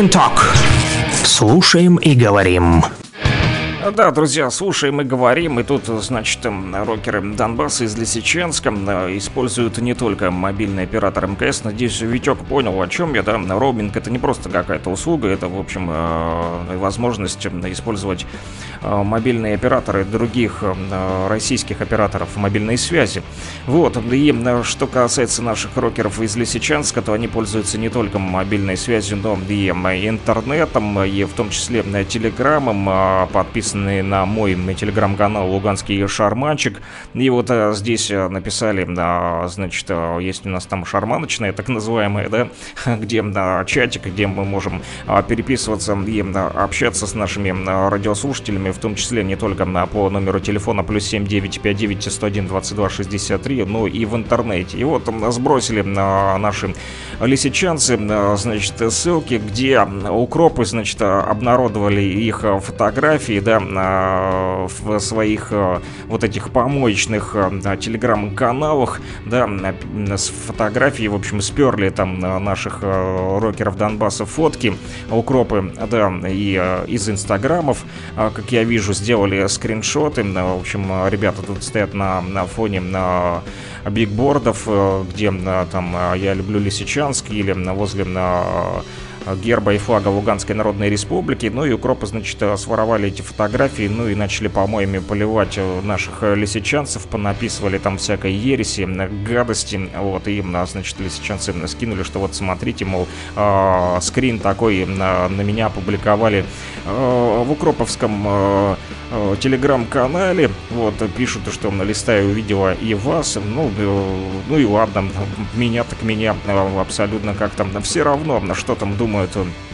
And Talk. Слушаем и говорим. Да, друзья, слушаем и говорим, и тут, значит, рокеры Донбасса из Лисиченска э, используют не только мобильный оператор МКС. Надеюсь, Витек понял, о чем я, да. Роуминг это не просто какая-то услуга, это, в общем, э, возможность использовать мобильные операторы других российских операторов мобильной связи. Вот, и что касается наших рокеров из Лисичанска, то они пользуются не только мобильной связью, но и интернетом, и в том числе телеграммом, подписаны подписаны на мой телеграм-канал «Луганский шарманчик». И вот а, здесь э, написали, а, значит, а, есть у нас там шарманочная, так называемая, да, где а, чатик, где мы можем а, переписываться и а, общаться с нашими а, радиослушателями, в том числе не только а, по номеру телефона плюс 7959 101 22 63, но и в интернете. И вот сбросили а, наши лисичанцы, а, значит, ссылки, где укропы, значит, обнародовали их фотографии, да, в своих э, вот этих помоечных телеграм-каналах, да, с фотографией, в общем, сперли там наших рокеров Донбасса фотки, укропы, да, и из инстаграмов, как я вижу, сделали скриншоты, в общем, ребята тут стоят на, на фоне на бигбордов, где там «Я люблю Лисичанск» или возле герба и флага Луганской Народной Республики. Ну и укропы, значит, своровали эти фотографии, ну и начали помоями поливать наших лисичанцев, понаписывали там всякой ереси, гадости, вот, и, значит, лисичанцы скинули, что вот смотрите, мол, скрин такой на, на меня опубликовали в Укроповском телеграм-канале, вот, пишут, что на листая увидела и вас, ну, ну и ладно, меня так меня абсолютно как-то все равно, что там думают думает он.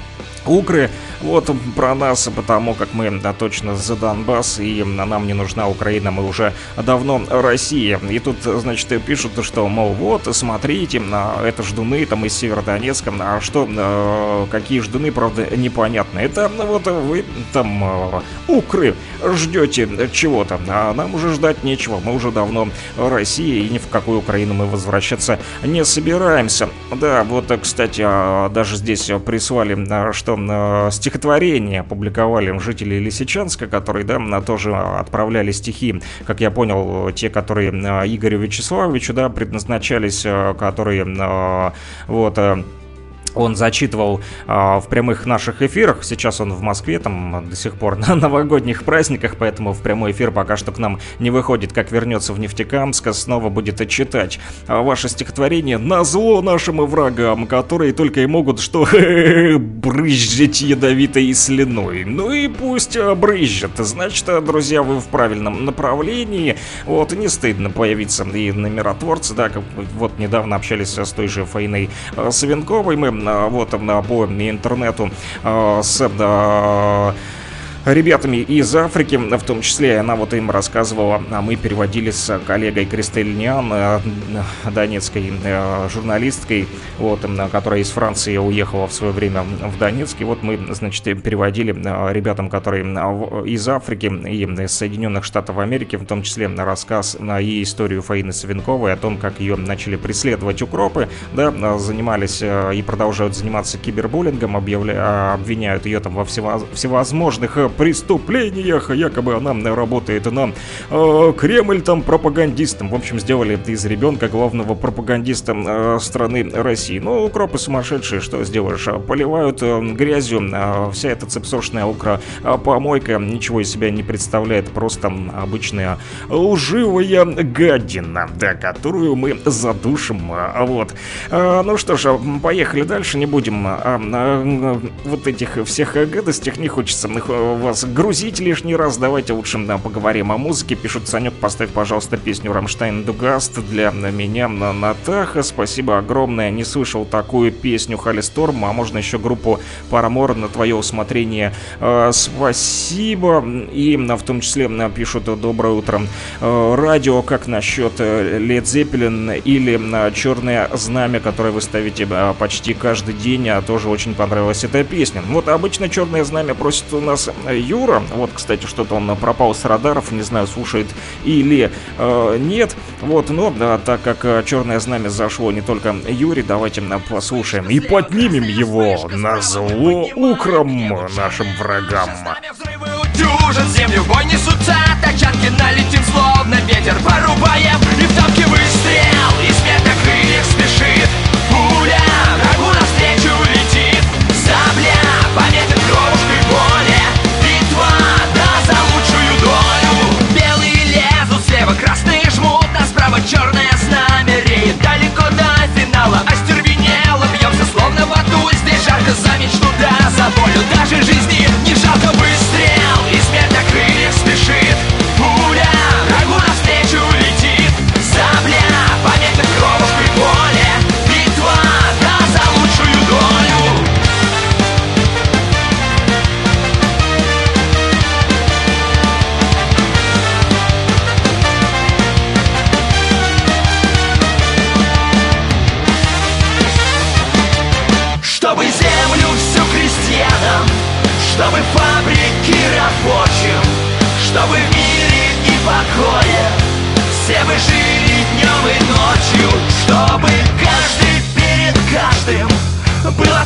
Укры вот про нас, потому как мы да, точно за Донбасс, и нам не нужна Украина, мы уже давно Россия. И тут, значит, пишут, что, мол, вот, смотрите, это ждуны там из Северодонецка, а что, э, какие ждуны, правда, непонятно. Это вот вы там, э, укры, ждете чего-то, а нам уже ждать нечего, мы уже давно Россия, и ни в какую Украину мы возвращаться не собираемся. Да, вот, кстати, а, даже здесь прислали, что стихотворение опубликовали жители Лисичанска, которые, да, тоже отправляли стихи, как я понял, те, которые Игорю Вячеславовичу, да, предназначались, которые, вот, он зачитывал э, в прямых наших эфирах. Сейчас он в Москве, там до сих пор на новогодних праздниках, поэтому в прямой эфир пока что к нам не выходит. Как вернется в Нефтекамск, снова будет читать а ваше стихотворение на зло нашим врагам, которые только и могут что брызжить ядовитой слюной. Ну и пусть брызжет. Значит, друзья, вы в правильном направлении. Вот, не стыдно появиться и на миротворце, да, как вот недавно общались с той же Фаиной Савенковой. Мы вот по интернету с ребятами из Африки, в том числе она вот им рассказывала, а мы переводили с коллегой Кристель Ниан, э, донецкой э, журналисткой, вот, которая из Франции уехала в свое время в Донецк, и вот мы, значит, переводили э, ребятам, которые из Африки и Соединенных Штатов Америки, в том числе рассказ и историю Фаины Савенковой о том, как ее начали преследовать укропы, да, занимались и продолжают заниматься кибербуллингом, объявля... обвиняют ее там во всевозможных преступлениях. Якобы она работает на э, Кремль там пропагандистом. В общем, сделали из ребенка главного пропагандиста э, страны России. Ну, укропы сумасшедшие, что сделаешь? Поливают э, грязью. Э, вся эта цепсошная укра э, помойка ничего из себя не представляет. Просто обычная лживая гадина, да, которую мы задушим. Э, вот. Э, ну что ж, поехали дальше. Не будем э, э, вот этих всех гадостях не хочется вас грузить лишний раз. Давайте лучше да, поговорим о музыке. Пишут, Санек, поставь, пожалуйста, песню Рамштайн Дугаст для меня на Натаха. Спасибо огромное. Не слышал такую песню Хали Сторм, а можно еще группу Парамор на твое усмотрение. Э, спасибо. И в том числе пишут Доброе утро. Э, радио, как насчет Led Zeppelin или Черное знамя, которое вы ставите почти каждый день, а тоже очень понравилась эта песня. Вот обычно Черное знамя просит у нас Юра. Вот, кстати, что-то он пропал с радаров, не знаю, слушает или э, нет. Вот, но да, так как э, Черное Знамя зашло не только Юре, давайте послушаем и поднимем его на зло укром нашим врагам. Землю бой несутся Тачанки налетим словно ветер Порубаем и в черное знамя реет далеко до финала. Остервенело бьемся словно в аду. Здесь жарко за мечту, да, за волю Даже жизни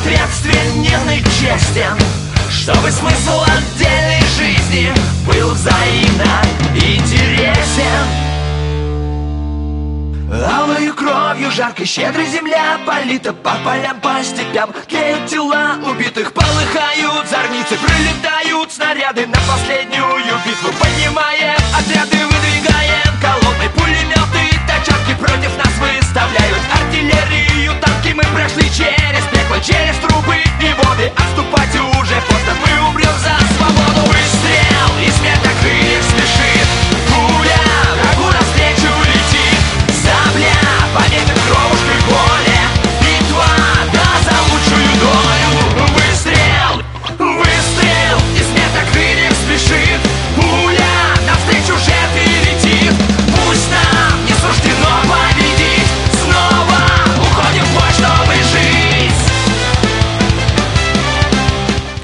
Был ответственен и честен Чтобы смысл отдельной жизни Был взаимно интересен. Алою кровью жаркой щедрой земля Полита по полям, по степям. Тлеют тела убитых, полыхают зорницы Прилетают снаряды. На последнюю битву Поднимаем отряды, выдвигаем колонны. Пулеметы, тачанки против нас выставляют Артиллерию, танки мы прошли через Через трубы и воды отступать уже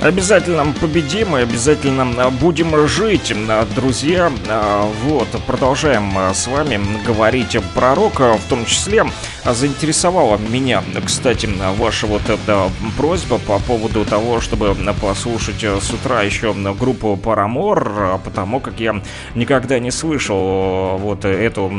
Обязательно победим и обязательно а, будем жить, а, друзья. А, Вот, продолжаем с вами говорить про рок, в том числе заинтересовала меня, кстати, ваша вот эта просьба по поводу того, чтобы послушать с утра еще группу а, потому как я никогда не слышал вот эту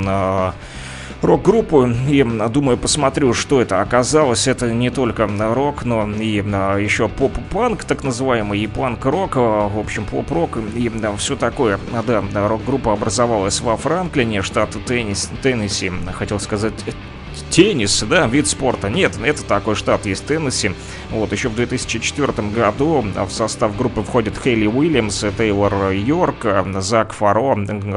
рок-группу и думаю посмотрю, что это оказалось. Это не только рок, но и еще поп-панк, так называемый, и панк-рок, а, в общем, поп-рок и все такое. А, Да, да, рок-группа образовалась во Франклине, штат Теннесси, хотел сказать Теннис, да, вид спорта. Нет, это такой штат есть Теннесси. Вот, еще в 2004 году в состав группы входят Хейли Уильямс, Тейлор Йорк, Зак Фаро.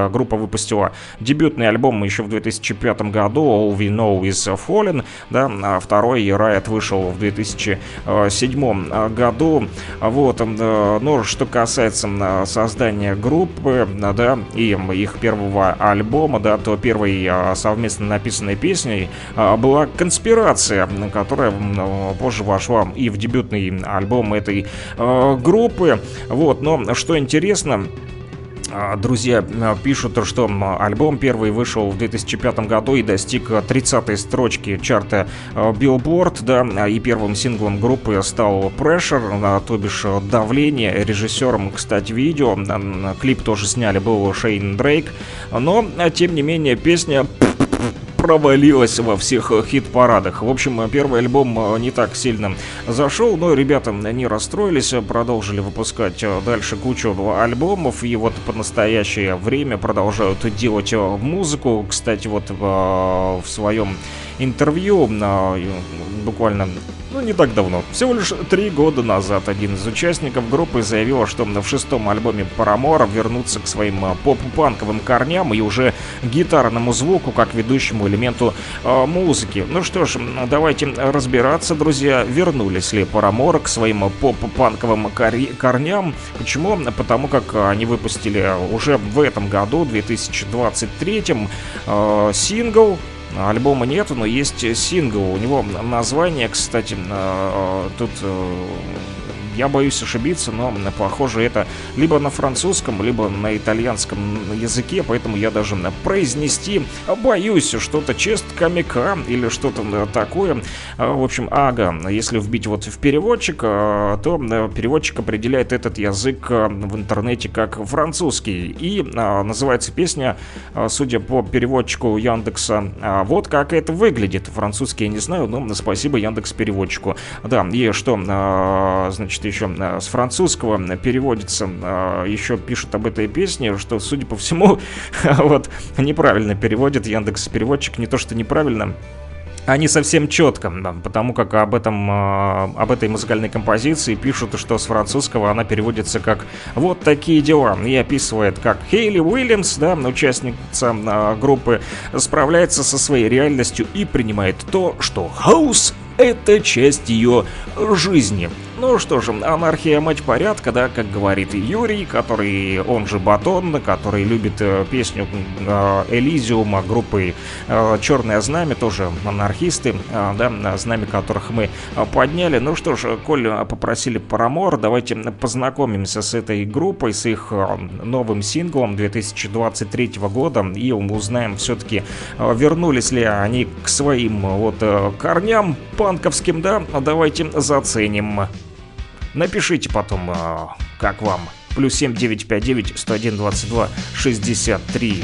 Группа выпустила дебютный альбом еще в 2005 году All We Know Is Fallen, да, а второй Riot вышел в 2007 году. Вот, э, но что касается создания группы, да, и их первого альбома, да, то первой э, совместно написанной песней а, была конспирация, которая м, позже вошла и в дебютный альбом этой э, группы. Вот, но что интересно, а, Друзья а, пишут, что альбом первый вышел в 2005 году и достиг 30-й строчки чарта а, Billboard, да, а, и первым синглом группы стал Pressure, а, то бишь а, давление. Режиссером, кстати, видео, а, клип тоже сняли, был Шейн Дрейк, но, а, тем не менее, песня провалилась во всех хит-парадах. В общем, первый альбом э, не так сильно зашел, но ребята не расстроились, продолжили выпускать э, дальше кучу альбомов, и вот по настоящее время продолжают делать э, музыку. Кстати, вот в своем интервью э, буквально ну, не так давно. Всего лишь три года назад один из участников группы заявил, что в шестом альбоме Paramore вернутся к своим э, поп-панковым корням и уже гитарному звуку как ведущему элементу э, музыки. Ну что ж, давайте разбираться, друзья, вернулись ли Paramore к своим поп-панковым кори- корням. Почему? Потому как они выпустили уже в этом году, 2023, э, сингл Альбома нету, но есть сингл. У него название, кстати, э, тут э, я боюсь ошибиться, но похоже это либо на французском, либо на итальянском языке, поэтому я даже произнести боюсь что-то чест камика или что-то такое. А, В общем, ага, если вбить вот в переводчик, а, то э, переводчик определяет этот язык в интернете как французский. И а, называется песня, судя по переводчику Яндекса, а, вот как это выглядит. Французский я не знаю, но спасибо Яндекс переводчику. Да, и что, а, значит, еще а, с французского переводится, а, еще пишут об этой песне, что, судя по всему, вот неправильно переводит Яндекс переводчик, не то что неправильно, а не совсем четко, да, потому как об этом, э, об этой музыкальной композиции пишут, что с французского она переводится как «вот такие дела» и описывает, как Хейли Уильямс, да, участница э, группы, справляется со своей реальностью и принимает то, что хаус — это часть ее жизни. Ну что же, анархия мать порядка, да, как говорит Юрий, который, он же Батон, который любит э, песню э, Элизиума группы э, Черное Знамя, тоже анархисты, да, знамя которых мы подняли. Ну что ж, коль попросили Парамор, давайте познакомимся с этой группой, с их новым синглом 2023 года и узнаем все-таки, вернулись ли они к своим вот корням панковским, да, давайте заценим. Напишите потом, а, как вам. Плюс 7959 101 22 63.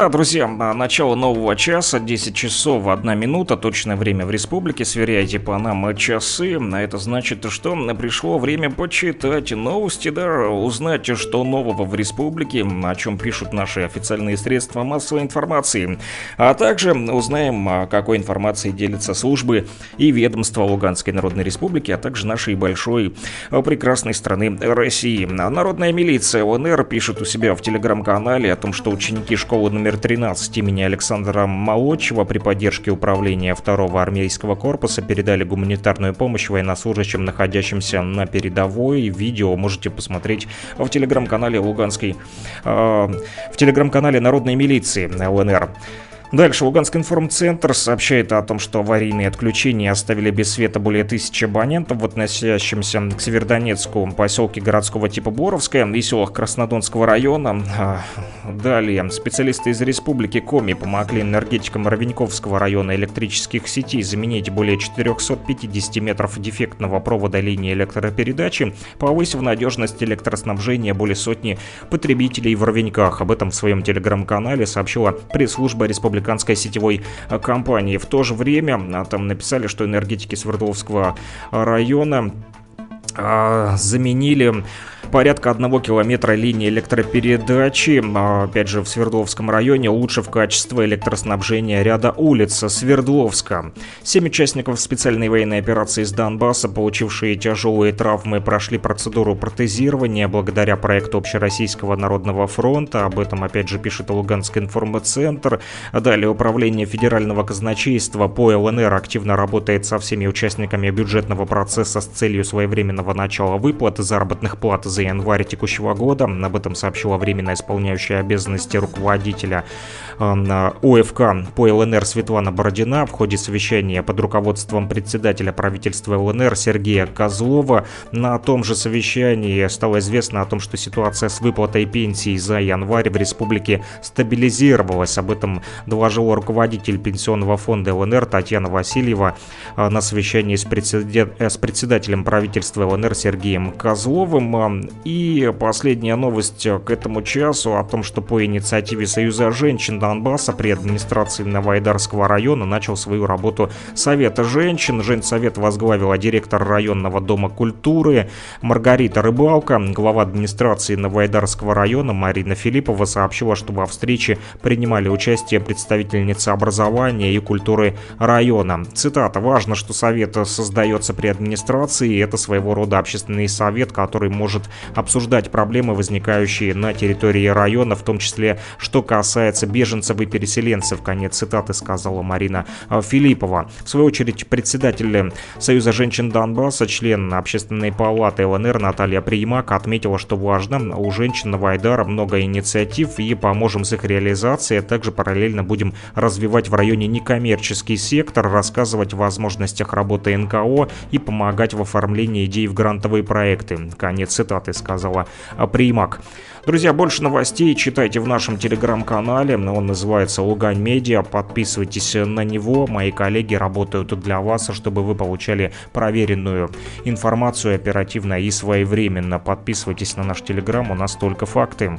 Да, друзья, а, начало нового часа, 10 часов 1 минута, точное время в республике, сверяйте по нам часы, а это значит, что пришло время почитать новости, да, узнать, что нового в республике, о чем пишут наши официальные средства массовой информации, а также узнаем, какой информацией делятся службы и ведомства Луганской Народной Республики, а также нашей большой а, прекрасной страны России. Народная милиция ЛНР пишет у себя в телеграм-канале о том, что ученики школы номер 13 имени Александра Молодчева при поддержке управления 2-го армейского корпуса передали гуманитарную помощь военнослужащим, находящимся на передовой. Видео можете посмотреть в телеграм-канале Луганской, э, в телеграм-канале Народной милиции ЛНР. Дальше Луганский информцентр сообщает о том, что аварийные отключения оставили без света более тысячи абонентов в относящемся к Севердонецку поселке городского типа Боровское и селах Краснодонского района. А, Далее специалисты из республики Коми помогли энергетикам Ровеньковского района электрических сетей заменить более 450 метров дефектного провода линии электропередачи, повысив надежность электроснабжения более сотни потребителей в Ровеньках. Об этом в своем телеграм-канале сообщила пресс-служба республиканской сетевой а, компании. В то же время а, там написали, что энергетики Свердловского района а, заменили порядка одного километра линии электропередачи, а, опять же в Свердловском районе, улучшив качество электроснабжения ряда улиц Свердловска. Семь участников специальной военной операции из Донбасса, получившие тяжелые травмы, прошли процедуру протезирования благодаря проекту Общероссийского народного фронта. Об этом опять же пишет Луганский информцентр. Далее управление федерального казначейства по ЛНР активно работает со всеми участниками бюджетного процесса с целью своевременного начала выплаты заработных плат за январь текущего года. Об этом сообщила временно исполняющая обязанности руководителя э, ОФК по ЛНР Светлана Бородина в ходе совещания под руководством председателя правительства ЛНР Сергея Козлова. На том же совещании стало известно о том, что ситуация с выплатой пенсий за январь в республике стабилизировалась. Об этом доложил руководитель пенсионного фонда ЛНР Татьяна Васильева э, на совещании э, с председателем правительства ЛНР Сергеем Козловым. И последняя новость к этому часу о том, что по инициативе Союза женщин Донбасса при администрации Новоайдарского района начал свою работу Совета женщин. Женсовет возглавила директор районного дома культуры Маргарита Рыбалка. Глава администрации Новоайдарского района Марина Филиппова сообщила, что во встрече принимали участие представительницы образования и культуры района. Цитата. «Важно, что совет создается при администрации, и это своего рода общественный совет, который может обсуждать проблемы, возникающие на территории района, в том числе, что касается беженцев и переселенцев». Конец цитаты сказала Марина Филиппова. В свою очередь, председатель Союза женщин Донбасса, член общественной палаты ЛНР Наталья Приимак отметила, что важно, у женщин Новоайдара много инициатив и поможем с их реализацией, а также параллельно будем развивать в районе некоммерческий сектор, рассказывать о возможностях работы НКО и помогать в оформлении идей в грантовые проекты. Конец цитаты сказала Примак. Друзья, больше новостей читайте в нашем телеграм-канале. Он называется Лугань Медиа. Подписывайтесь на него. Мои коллеги работают для вас, чтобы вы получали проверенную информацию оперативно и своевременно. Подписывайтесь на наш телеграм, у нас только факты.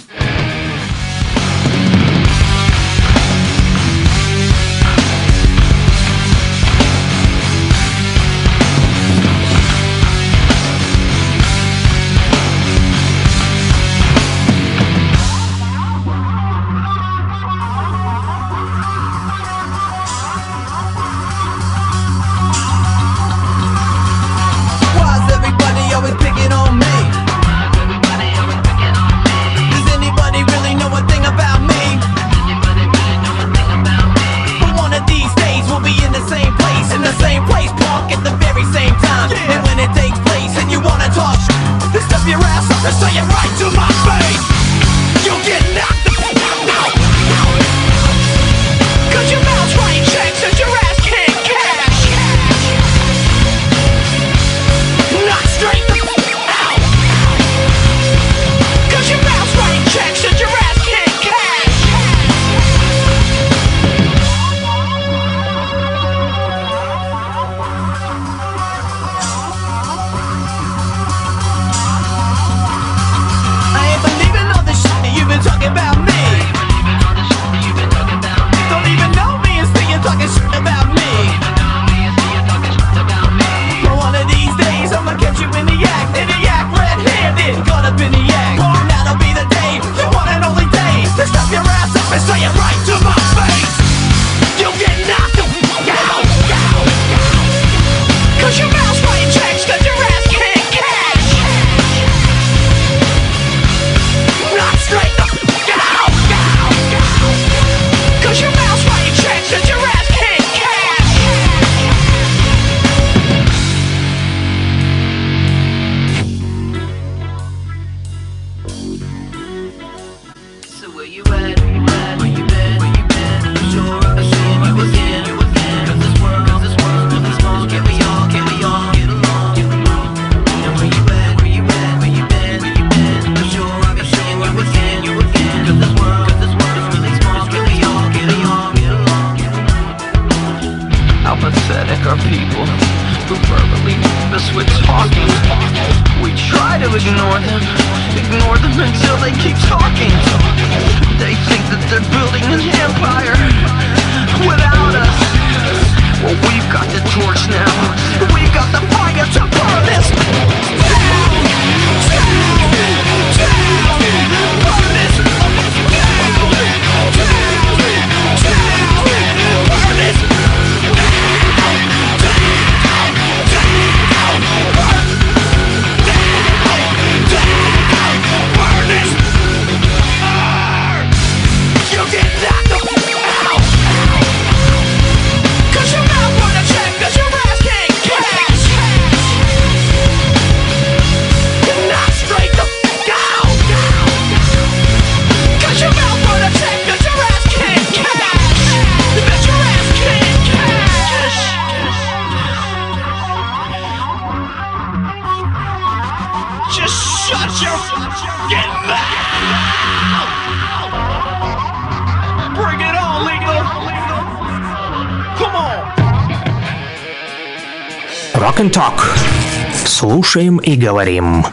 И говорим.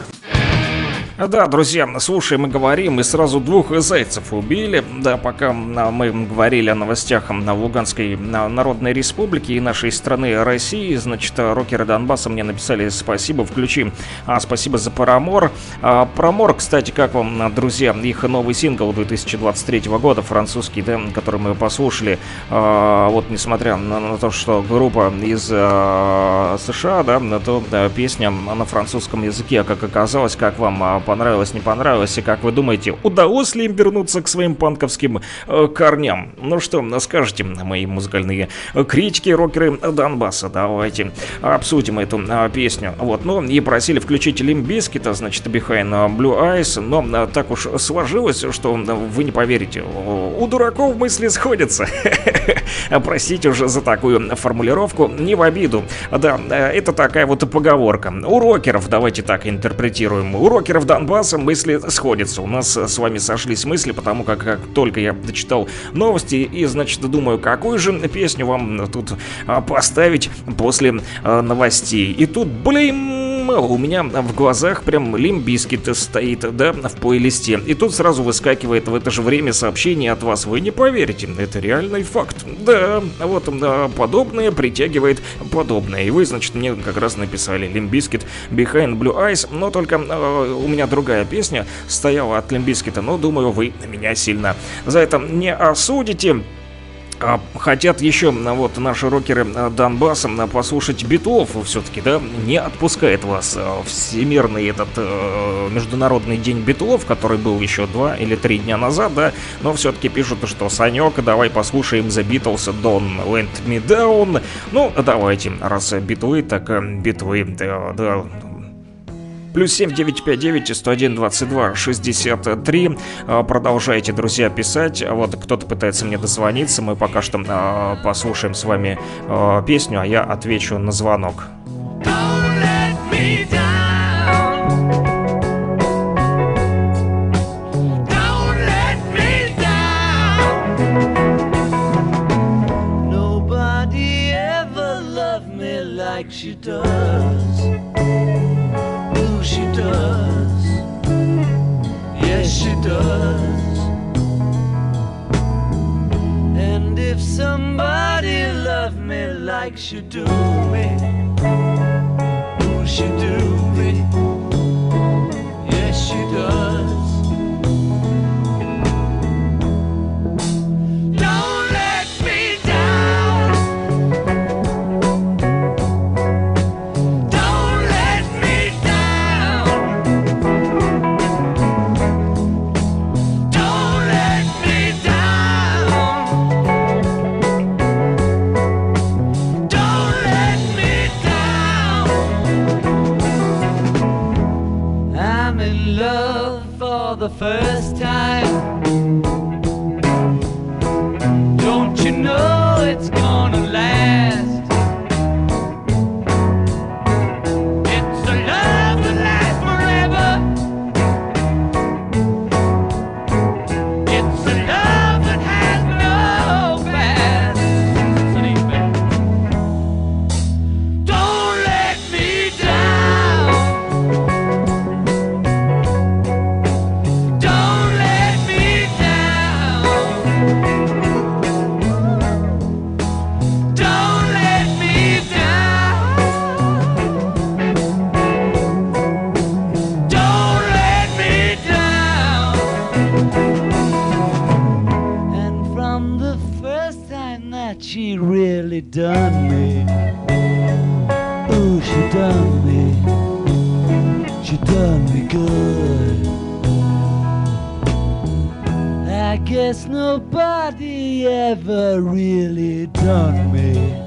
Да, друзья, слушаем и говорим, и сразу двух зайцев убили. Да, пока а, мы говорили о новостях на Луганской на Народной Республике и нашей страны России, значит, рокеры Донбасса мне написали спасибо, включи, а, спасибо за Парамор. А, Парамор, кстати, как вам, друзья, их новый сингл 2023 года, французский, да, который мы послушали, а, вот, несмотря на, на то, что группа из а, США, да, то да, песня на французском языке, как оказалось, как вам а, понравилось, не понравилось, и как вы думаете, удалось ли им вернуться к своим панковским э, корням? Ну что, скажете, мои музыкальные критики, рокеры Донбасса, давайте обсудим эту э, песню. Вот, ну и просили включить Лимбискита, значит, Behind Blue Eyes, но э, так уж сложилось, что э, вы не поверите, у дураков мысли сходятся. Простите уже за такую формулировку, не в обиду. Да, э, это такая вот поговорка. У рокеров, давайте так интерпретируем, у рокеров Донбасса мысли сходятся. У нас с вами сошлись мысли, потому как как только я дочитал новости и, значит, думаю, какую же песню вам тут а, поставить после а, новостей. И тут, блин, у меня в глазах прям Limp Bizkit стоит, да, в плейлисте. И тут сразу выскакивает в это же время сообщение от вас. Вы не поверите, это реальный факт. Да, вот да, подобное притягивает подобное. И вы, значит, мне как раз написали Limp Bizkit Behind Blue Eyes, но только э, у меня другая песня стояла от Limp Bizkit а, но думаю, вы меня сильно за это не осудите. А хотят еще а, вот наши рокеры а, Донбасса а, послушать битов все-таки, да, не отпускает вас всемирный этот э, международный день битов, который был еще два или три дня назад, да, но все-таки пишут, что Санек, давай послушаем The Beatles Don't Let Me Down. Ну, давайте, раз битвы, так битвы, да, да Плюс 7 959 101 22 63. Продолжайте, друзья, писать. Вот кто-то пытается мне дозвониться. Мы пока что а, послушаем с вами а, песню, а я отвечу на звонок. She do me, do me. Yes, she does. Nobody ever really done me.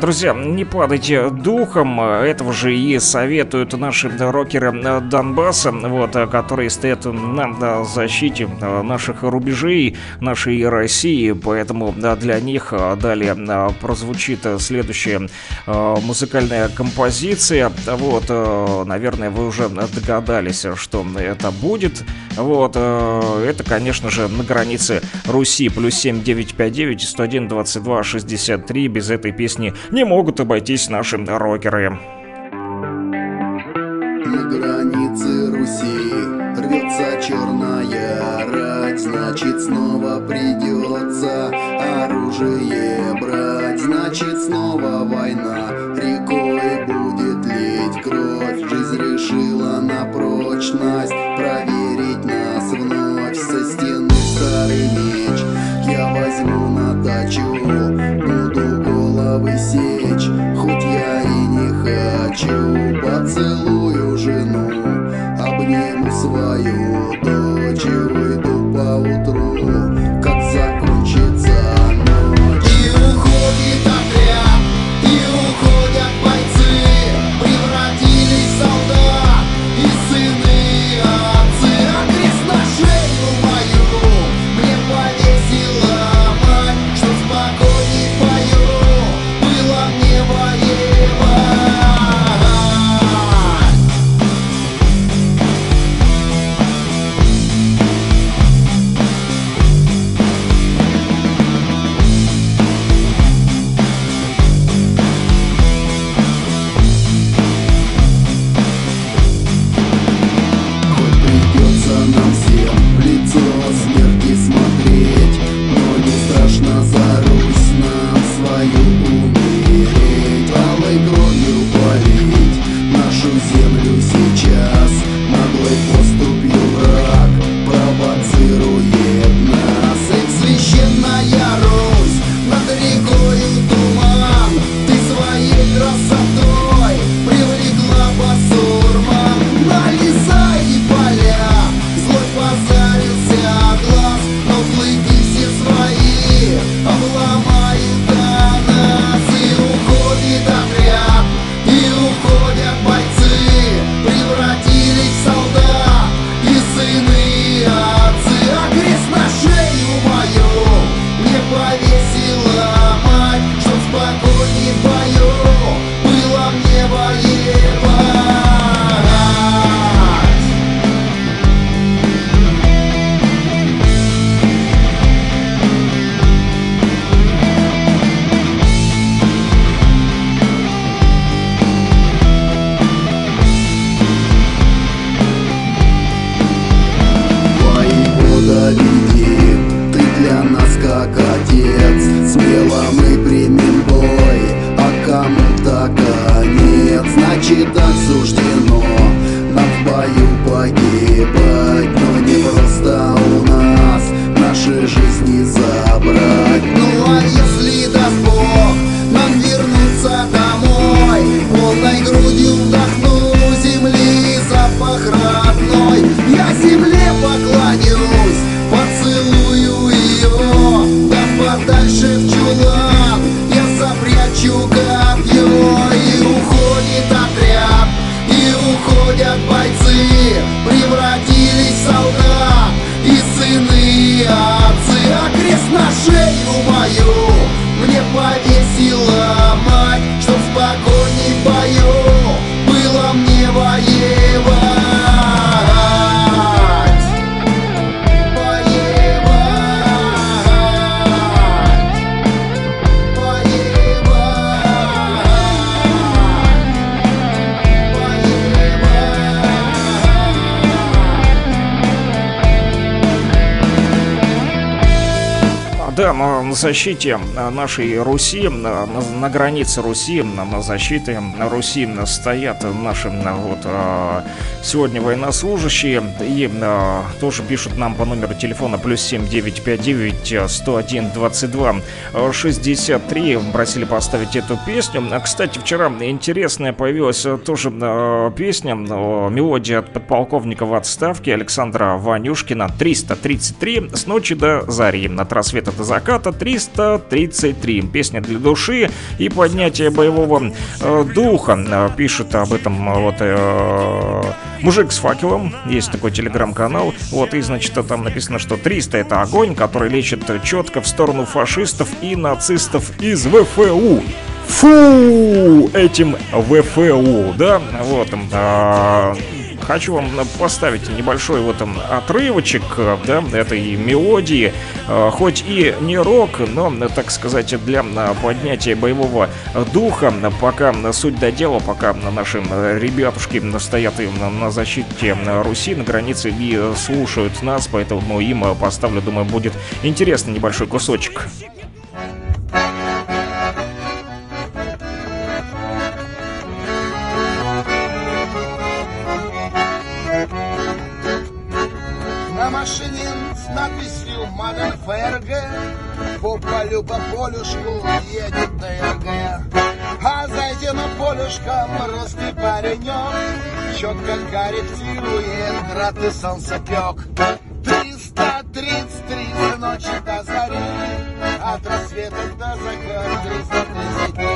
Друзья, не падайте духом. Этого же и советуют наши рокеры Донбасса, вот, которые стоят на защите наших рубежей, нашей России. Поэтому для них далее прозвучит следующая музыкальная композиция. Вот, наверное, вы уже догадались, что это будет. Вот, это, конечно же, на границе Руси. Плюс 7959 101 22 63. Без этой песни не могут обойтись наши рокеры. На границе Руси рвется черная рать, значит снова придется оружие брать, значит снова война, рекой будет лить кровь, жизнь решила на прочность проверить вновь со стены старый меч. Я возьму на дачу, буду головы сечь, хоть я и не хочу, поцелую жену, обниму свою дочь и выйду по На на защите а, нашей Руси, на, на- на границе Руси, на, на защите Руси стоят наши вот сегодня военнослужащие. И тоже пишут нам по номеру телефона плюс 7959 101 22 а, 63 просили поставить эту песню. А, Кстати, вчера интересная появилась тоже песня, мелодия от подполковника в отставке Александра Ванюшкина 333 с ночи до зари, от рассвета до заката 333. Песня для души и поднятия боевого э, духа. Э, Пишет об этом э, вот э, мужик с факелом. Есть такой телеграм-канал. Вот, и, значит, там написано, что 300 это огонь, который лечит четко в сторону фашистов и нацистов из ВФУ. Фу! Этим ВФУ, да? Вот, а, хочу вам поставить небольшой вот там отрывочек, э, да, этой мелодии, Э, хоть и не рок, но, так сказать, для э, поднятия боевого духа, пока суть до дела, пока наши ребятушки стоят на защите Руси на границе и слушают нас, поэтому им поставлю, думаю, будет интересный небольшой кусочек. «Мадам Ферге» По полю по полюшку едет ДРГ А зайдя на полюшко русский паренек Четко корректирует град и солнцепек 333 с ночи до зари От рассвета до заката 330 дней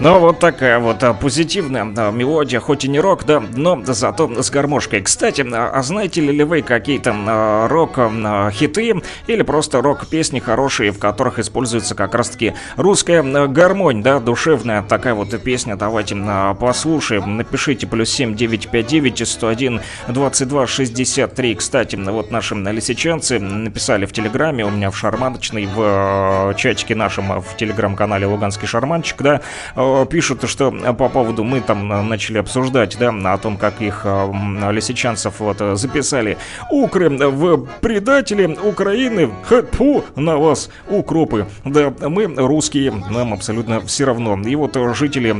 Ну, вот такая вот а, позитивная а, мелодия, хоть и не рок, да, но зато с гармошкой. Кстати, а, а знаете ли вы какие-то а, рок-хиты или просто рок-песни хорошие, в которых используется как раз-таки русская а, гармонь, да, душевная такая вот песня, давайте а, послушаем. Напишите плюс 7 959 101 22 63. Кстати, вот наши лисичанцы написали в Телеграме, у меня в шарманочной, в э, чатике нашем, э, в Телеграм-канале Луганский шарманчик, да, э, пишут, что по поводу, мы там э, начали обсуждать, да, о том, как их э, лисичанцев вот записали укры в предатели Украины, фу на вас, укропы. Да, мы русские, нам абсолютно все равно. И вот жители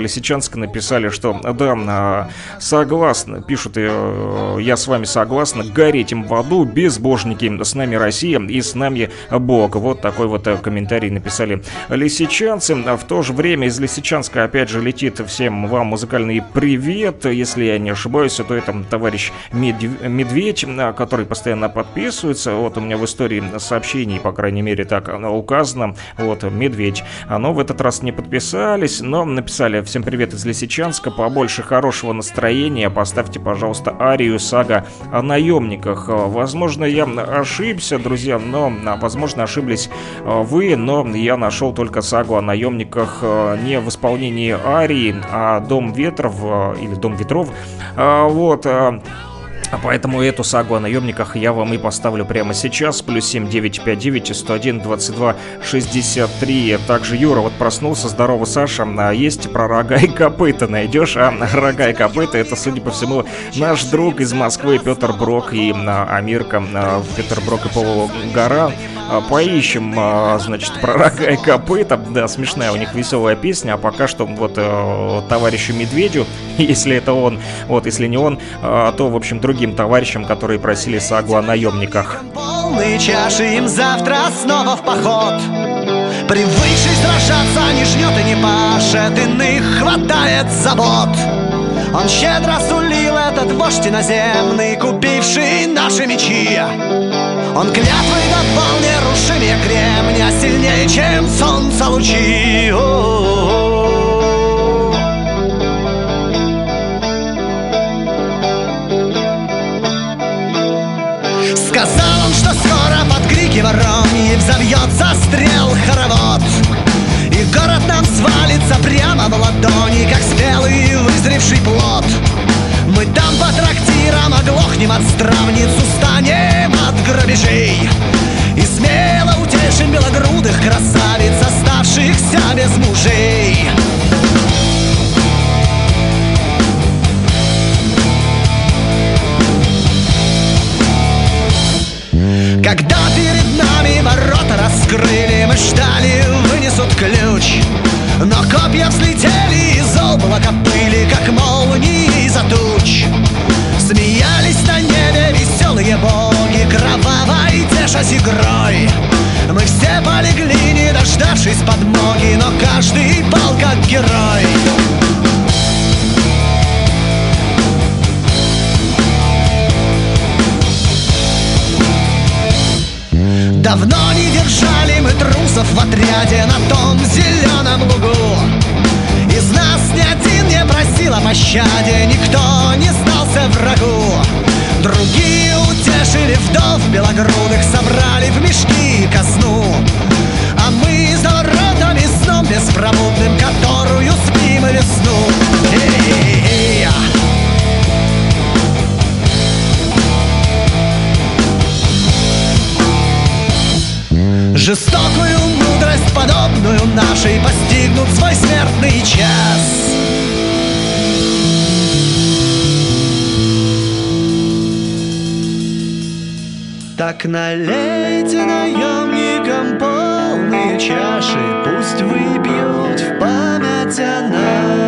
Лисичанска написали, что да, согласны, пишут, я с вами согласна, гореть им в аду, безбожники, с нами Россия и с нами Бог. Вот такой вот комментарий написали лисичанцы. А В то же время из Лисичанска опять же летит всем вам музыкальный привет. Если я не ошибаюсь, то это товарищ Медв- Медведь, а, который постоянно подписывается. Вот у меня в истории сообщений, по крайней мере, так а, указано. Вот, Медведь. А, Но в этот раз не подписались, но написали всем привет из Лисичанска. Побольше хорошего настроения. Поставьте, пожалуйста, арию сага о наемниках. А, Возможно, я ошибся, друзья, но, а, возможно, ошиблись вы, но я нашел только сагу о наемниках а, не в исполнении арии, а Дом ветров а, или Дом ветров. А, Вот. А, Поэтому эту сагу о наемниках я вам и поставлю прямо сейчас. Плюс 7959 101 22 63. Также Юра вот проснулся. Здорово, Саша. А Есть про рога и копыта найдешь? А рога и копыта это, судя по всему, наш друг из Москвы Петр Брок и а, Амирка а, Петр Брок и Полова гора. А, Поищем, а, значит, про рога и копыта. Да, смешная у них веселая песня. А пока что вот э, товарищу Медведю, если это он, вот, если не он, то, в общем, другим товарищам, которые просили сагу о наемниках. Полные чаши им завтра снова в поход Привыкший сражаться не жнет и не пашет Иных хватает забот Он щедро сулил этот вождь иноземный Купивший наши мечи Он клятвой давал нерушимее кремня Сильнее, чем солнца лучи О-о-о. Сказал крики вороньи Взовьется стрел хоровод. И город нам свалится прямо в ладони Как спелый вызревший плод. Мы там по трактирам оглохнем от стравниц Устанем от грабежей. И смело утешим белогрудых красавиц Оставшихся без мужей. Когда ворота раскрыли. Мы ждали, вынесут ключ. Но копья взлетели из облака пыли Как молнии из-за туч. Смеялись на небе веселые боги Кроваво и тешась игрой. Мы все полегли, не дождавшись подмоги Но каждый пал как герой Давно не держали мы поле на том зеленом лугу Из нас ни один не просил о пощаде Никто не сдался врагу Другие утешили вдов белогрудых Собрали в мешки казну А мы за воротами сном беспробудным Которую спим весну Эй-эй-эй. Жестокую мудрость, подобную нашей Постигнут свой смертный час. Так налейте наемникам полные чаши Пусть выпьют в память о нас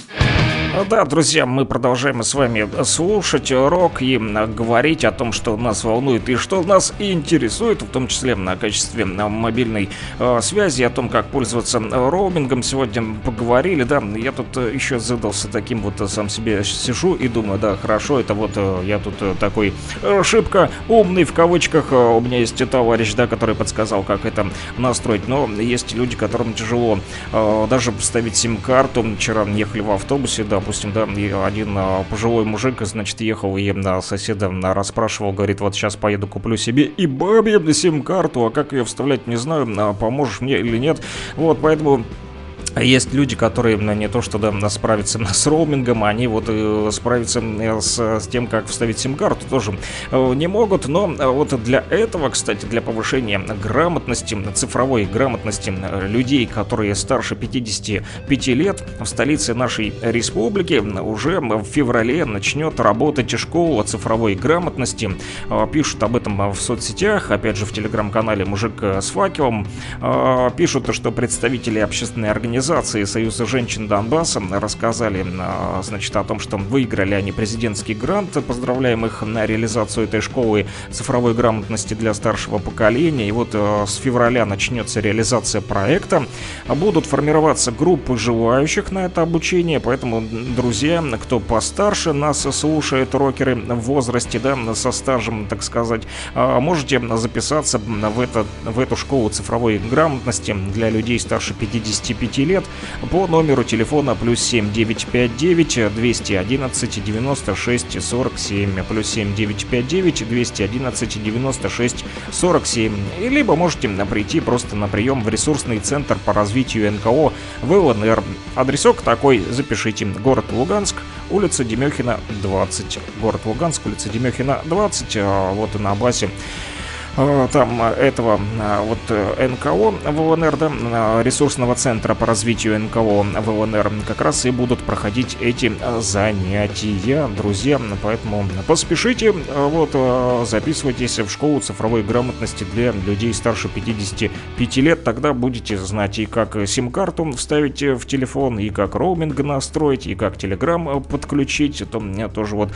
Да, друзья, мы продолжаем с вами слушать рок и говорить о том, что нас волнует и что нас интересует, в том числе на качестве мобильной э, связи, о том, как пользоваться роумингом. Сегодня поговорили, да, я тут еще задался таким вот, э, сам себе сижу и думаю, да, хорошо, это вот э, я тут такой шибко умный в кавычках, у меня есть товарищ, да, который подсказал, как это настроить, но есть люди, которым тяжело даже вставить сим-карту. Вчера ехали в автобусе, допустим, да, и один а, пожилой мужик, значит, ехал и на соседа а, расспрашивал, говорит, вот сейчас поеду куплю себе и бабе сим-карту, а как ее вставлять, не знаю, а, поможешь мне или нет. Вот, поэтому есть люди, которые не то что да, справятся с роумингом, они вот э, справиться э, с, с тем, как вставить сим-карту, тоже э, не могут. Но вот для этого, кстати, для повышения грамотности, цифровой грамотности людей, которые старше 55 лет, в столице нашей республики уже в феврале начнет работать школа цифровой грамотности. Пишут об этом в соцсетях, опять же в телеграм-канале «Мужик с факелом». Пишут, что представители общественной организации Союза женщин Донбасса рассказали, а, значит, о том, что выиграли они президентский грант. Поздравляем их на реализацию этой школы цифровой грамотности для старшего поколения. И вот а, с февраля начнется реализация проекта. Будут формироваться группы желающих на это обучение, поэтому, друзья, кто постарше нас слушает, рокеры в возрасте, да, со стажем, так сказать, а, можете записаться в, это, в эту школу цифровой грамотности для людей старше 55 лет по номеру телефона плюс 7959 211 96 47 плюс 7959 211 96 47 и либо можете прийти просто на прием в ресурсный центр по развитию НКО в ЛНР. Адресок такой, запишите. Город Луганск, улица Демехина 20. Город Луганск, улица Демехина 20. а, Вот на базе там э, этого э, вот э, НКО в да, э, ресурсного центра по развитию НКО в ЛНР, как раз и будут проходить эти э, занятия, друзья. Поэтому поспешите, э, вот, э, записывайтесь в школу цифровой грамотности для людей старше 55 лет. Тогда будете знать и как сим-карту вставить в телефон, и как роуминг настроить, и как телеграм э, подключить. Это у меня тоже вот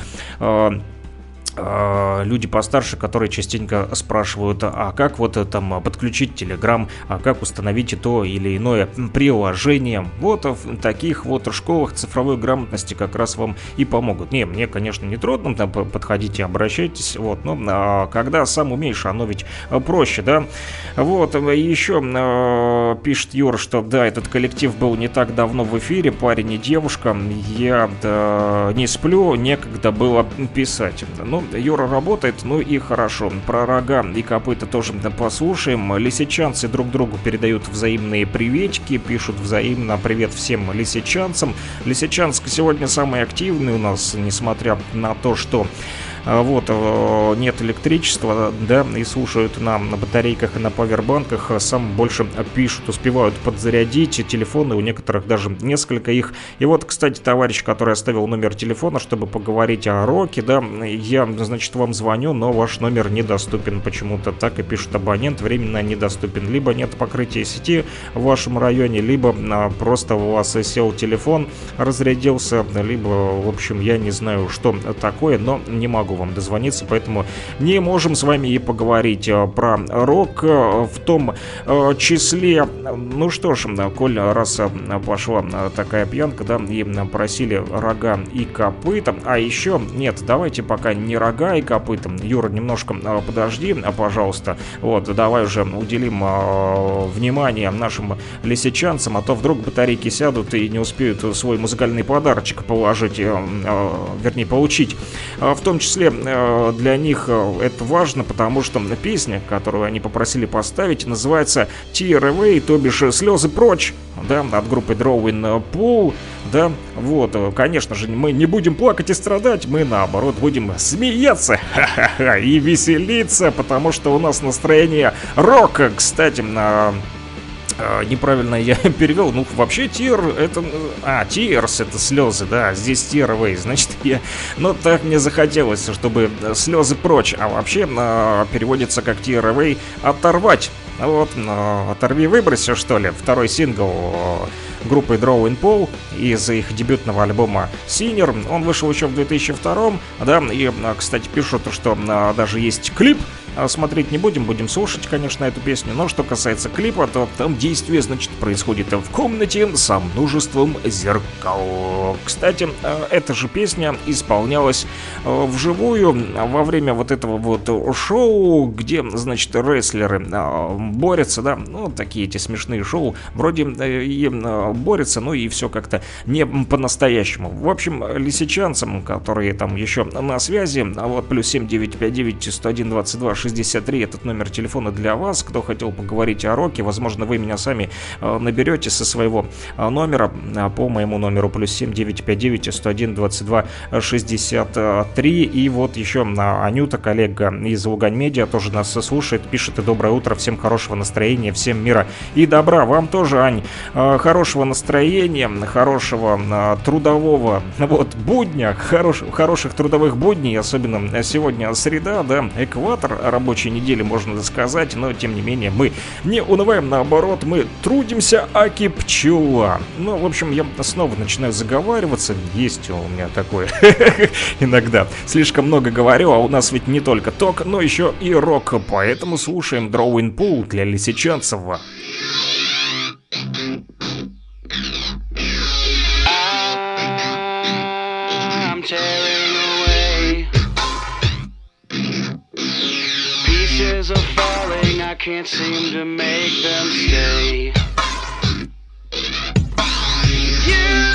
э, люди постарше, которые частенько спрашивают, а как вот э, там подключить Telegram, а как установить то или иное приложение. Вот в таких вот школах цифровой грамотности как раз вам и помогут. Не, мне, конечно, не трудно, там подходите, обращайтесь, вот, но а, когда сам умеешь, оно ведь э, проще, да. Вот, еще э, пишет Юра, что да, этот коллектив был не так давно в эфире, парень и девушка, я да, не сплю, некогда было писать. Ну, Юра работает, ну и хорошо. Про рога и копыта тоже да, послушаем. Лисичанцы друг другу передают взаимные приветики, пишут взаимно привет всем лисичанцам. Лисичанск сегодня самый активный у нас, несмотря на то, что вот, э, нет электричества, да, и слушают нам на батарейках и на павербанках, сам больше пишут, успевают подзарядить телефоны, у некоторых даже несколько их. И вот, кстати, товарищ, который оставил номер телефона, чтобы поговорить о роке, да, я, значит, вам звоню, но ваш номер недоступен почему-то, так и пишут абонент, временно недоступен. Либо нет покрытия сети в вашем районе, либо а, просто у вас сел телефон, разрядился, либо, в общем, я не знаю, что такое, но не могу вам дозвониться, поэтому не можем с вами и поговорить а, про рок а, в том а, числе. Ну что ж, коль раз пошла такая пьянка, да, и просили рога и копыта, а еще, нет, давайте пока не рога и копыта, Юра, немножко подожди, пожалуйста, вот, давай уже уделим внимание нашим лисичанцам, а то вдруг батарейки сядут и не успеют свой музыкальный подарочек положить, э, э, вернее, получить. В том числе э, для них э, это важно, потому что песня, которую они попросили поставить, называется Tear Away, то бишь «Слезы прочь», да, от группы Drawing Pool, да, вот, конечно же, мы не будем плакать и страдать, мы наоборот будем смеяться и веселиться, потому что у нас настроение рока, кстати, на а, неправильно я перевел. Ну, вообще, тир это... А, тирс это слезы, да. Здесь тировый. Значит, я... Ну, так мне захотелось, чтобы слезы прочь. А вообще, а, переводится как тировый оторвать. Вот, а, оторви, выброси, что ли. Второй сингл группы Drawing Paul из их дебютного альбома Senior. Он вышел еще в 2002, да, и, а, кстати, пишут, что а, даже есть клип а, смотреть не будем, будем слушать, конечно, эту песню. Но что касается клипа, то там действие, значит, происходит в комнате со множеством зеркал. Кстати, а, эта же песня исполнялась а, вживую во время вот этого вот шоу, где, значит, рестлеры борются, да, ну, такие эти смешные шоу, вроде э, и борются, ну и все как-то не по-настоящему. В общем, лисичанцам, которые там еще на связи, а вот плюс 7959 101 22 63 этот номер телефона для вас. Кто хотел поговорить о роке, возможно, вы меня сами э, наберете со своего э, номера э, по моему номеру плюс 7959 101 22 63. И вот еще Анюта, коллега из Лугань Медиа, тоже нас слушает, пишет и доброе утро, всем хорошего настроения, всем мира и добра. Вам тоже, Ань, хорошего настроения, хорошего трудового вот будня, хорош, хороших трудовых будней, особенно сегодня среда, да, экватор рабочей недели, можно сказать, но тем не менее мы не унываем, наоборот, мы трудимся, аки пчела. Ну, в общем, я снова начинаю заговариваться, есть у меня такое иногда. Слишком много говорю, а у нас ведь не только ток, но еще и рок, поэтому слушаем Drawing Pool для лисичанцева. I'm falling, I can't seem to make them stay. You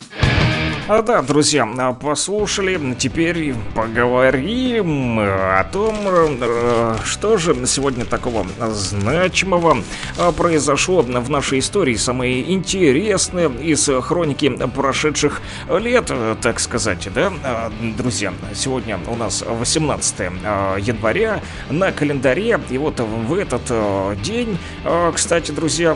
А, Да, друзья, а, послушали, теперь поговорим о том, э, что же сегодня такого значимого а, произошло в нашей истории, самые интересные из хроники прошедших лет, э, так сказать, да, А, друзья, сегодня у нас 18 а, января на календаре, и вот в этот э, день, кстати, друзья,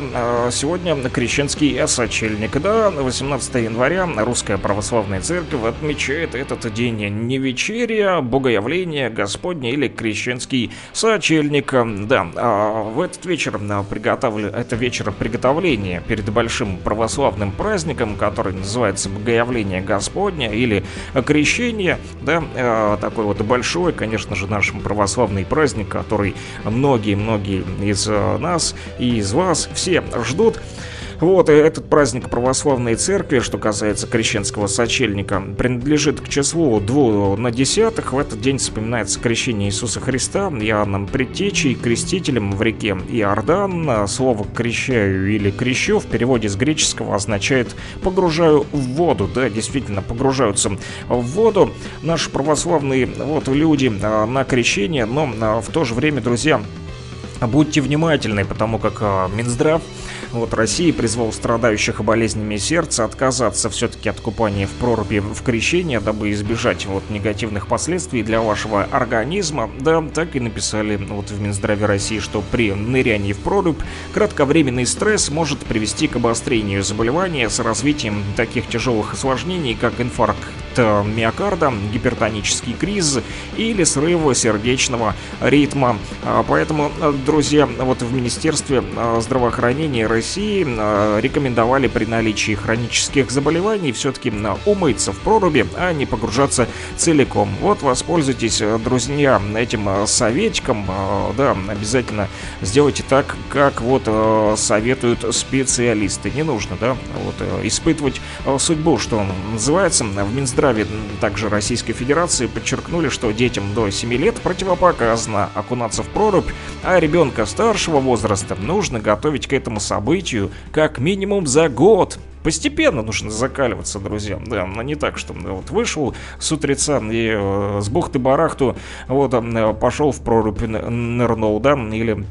сегодня крещенский сочельник, да, 18 января русская православная церковь отмечает этот день не вечерия, богоявление Господне или крещенский сочельник. Да, а в этот вечер а, приготовлю, это вечер приготовления перед большим православным праздником, который называется Богоявление Господня или Крещение, да, а, такой вот большой, конечно же, наш православный праздник, который многие-многие из а, нас и из вас все ждут. Вот, и этот праздник православной церкви, что касается крещенского сочельника, принадлежит к числу двух на десятых. В этот день вспоминается крещение Иисуса Христа Иоанном Предтечей, крестителем в реке Иордан. Слово «крещаю» или «крещу» в переводе с греческого означает «погружаю в воду». Да, действительно, погружаются в воду наши православные вот люди а, на крещение, но а, в то же время, друзья, Будьте внимательны, потому как а, Минздрав вот России призвал страдающих болезнями сердца отказаться все-таки от купания в проруби в крещение, дабы избежать вот негативных последствий для вашего организма. Да, так и написали вот в Минздраве России, что при нырянии в прорубь кратковременный стресс может привести к обострению заболевания с развитием таких тяжелых осложнений, как инфаркт э, миокарда, гипертонический криз или срыв сердечного ритма. А, Поэтому, э, друзья, вот в Министерстве э, здравоохранения России э, рекомендовали при наличии хронических заболеваний все-таки умыться в проруби, а не погружаться целиком. Вот воспользуйтесь, друзья, этим советиком. Э, Да, обязательно сделайте так, как вот советуют специалисты. Не нужно, да, вот испытывать судьбу, что называется. В Минздраве также Российской Федерации подчеркнули, что детям до 7 лет противопоказано окунаться в прорубь, а ребенка старшего возраста нужно готовить к этому событию как минимум за год. Постепенно нужно закаливаться, друзья. Да, но не так, что вот вышел с утреца и э, с бухты-барахту вот э, пошел в прорубь, нырнул, да, или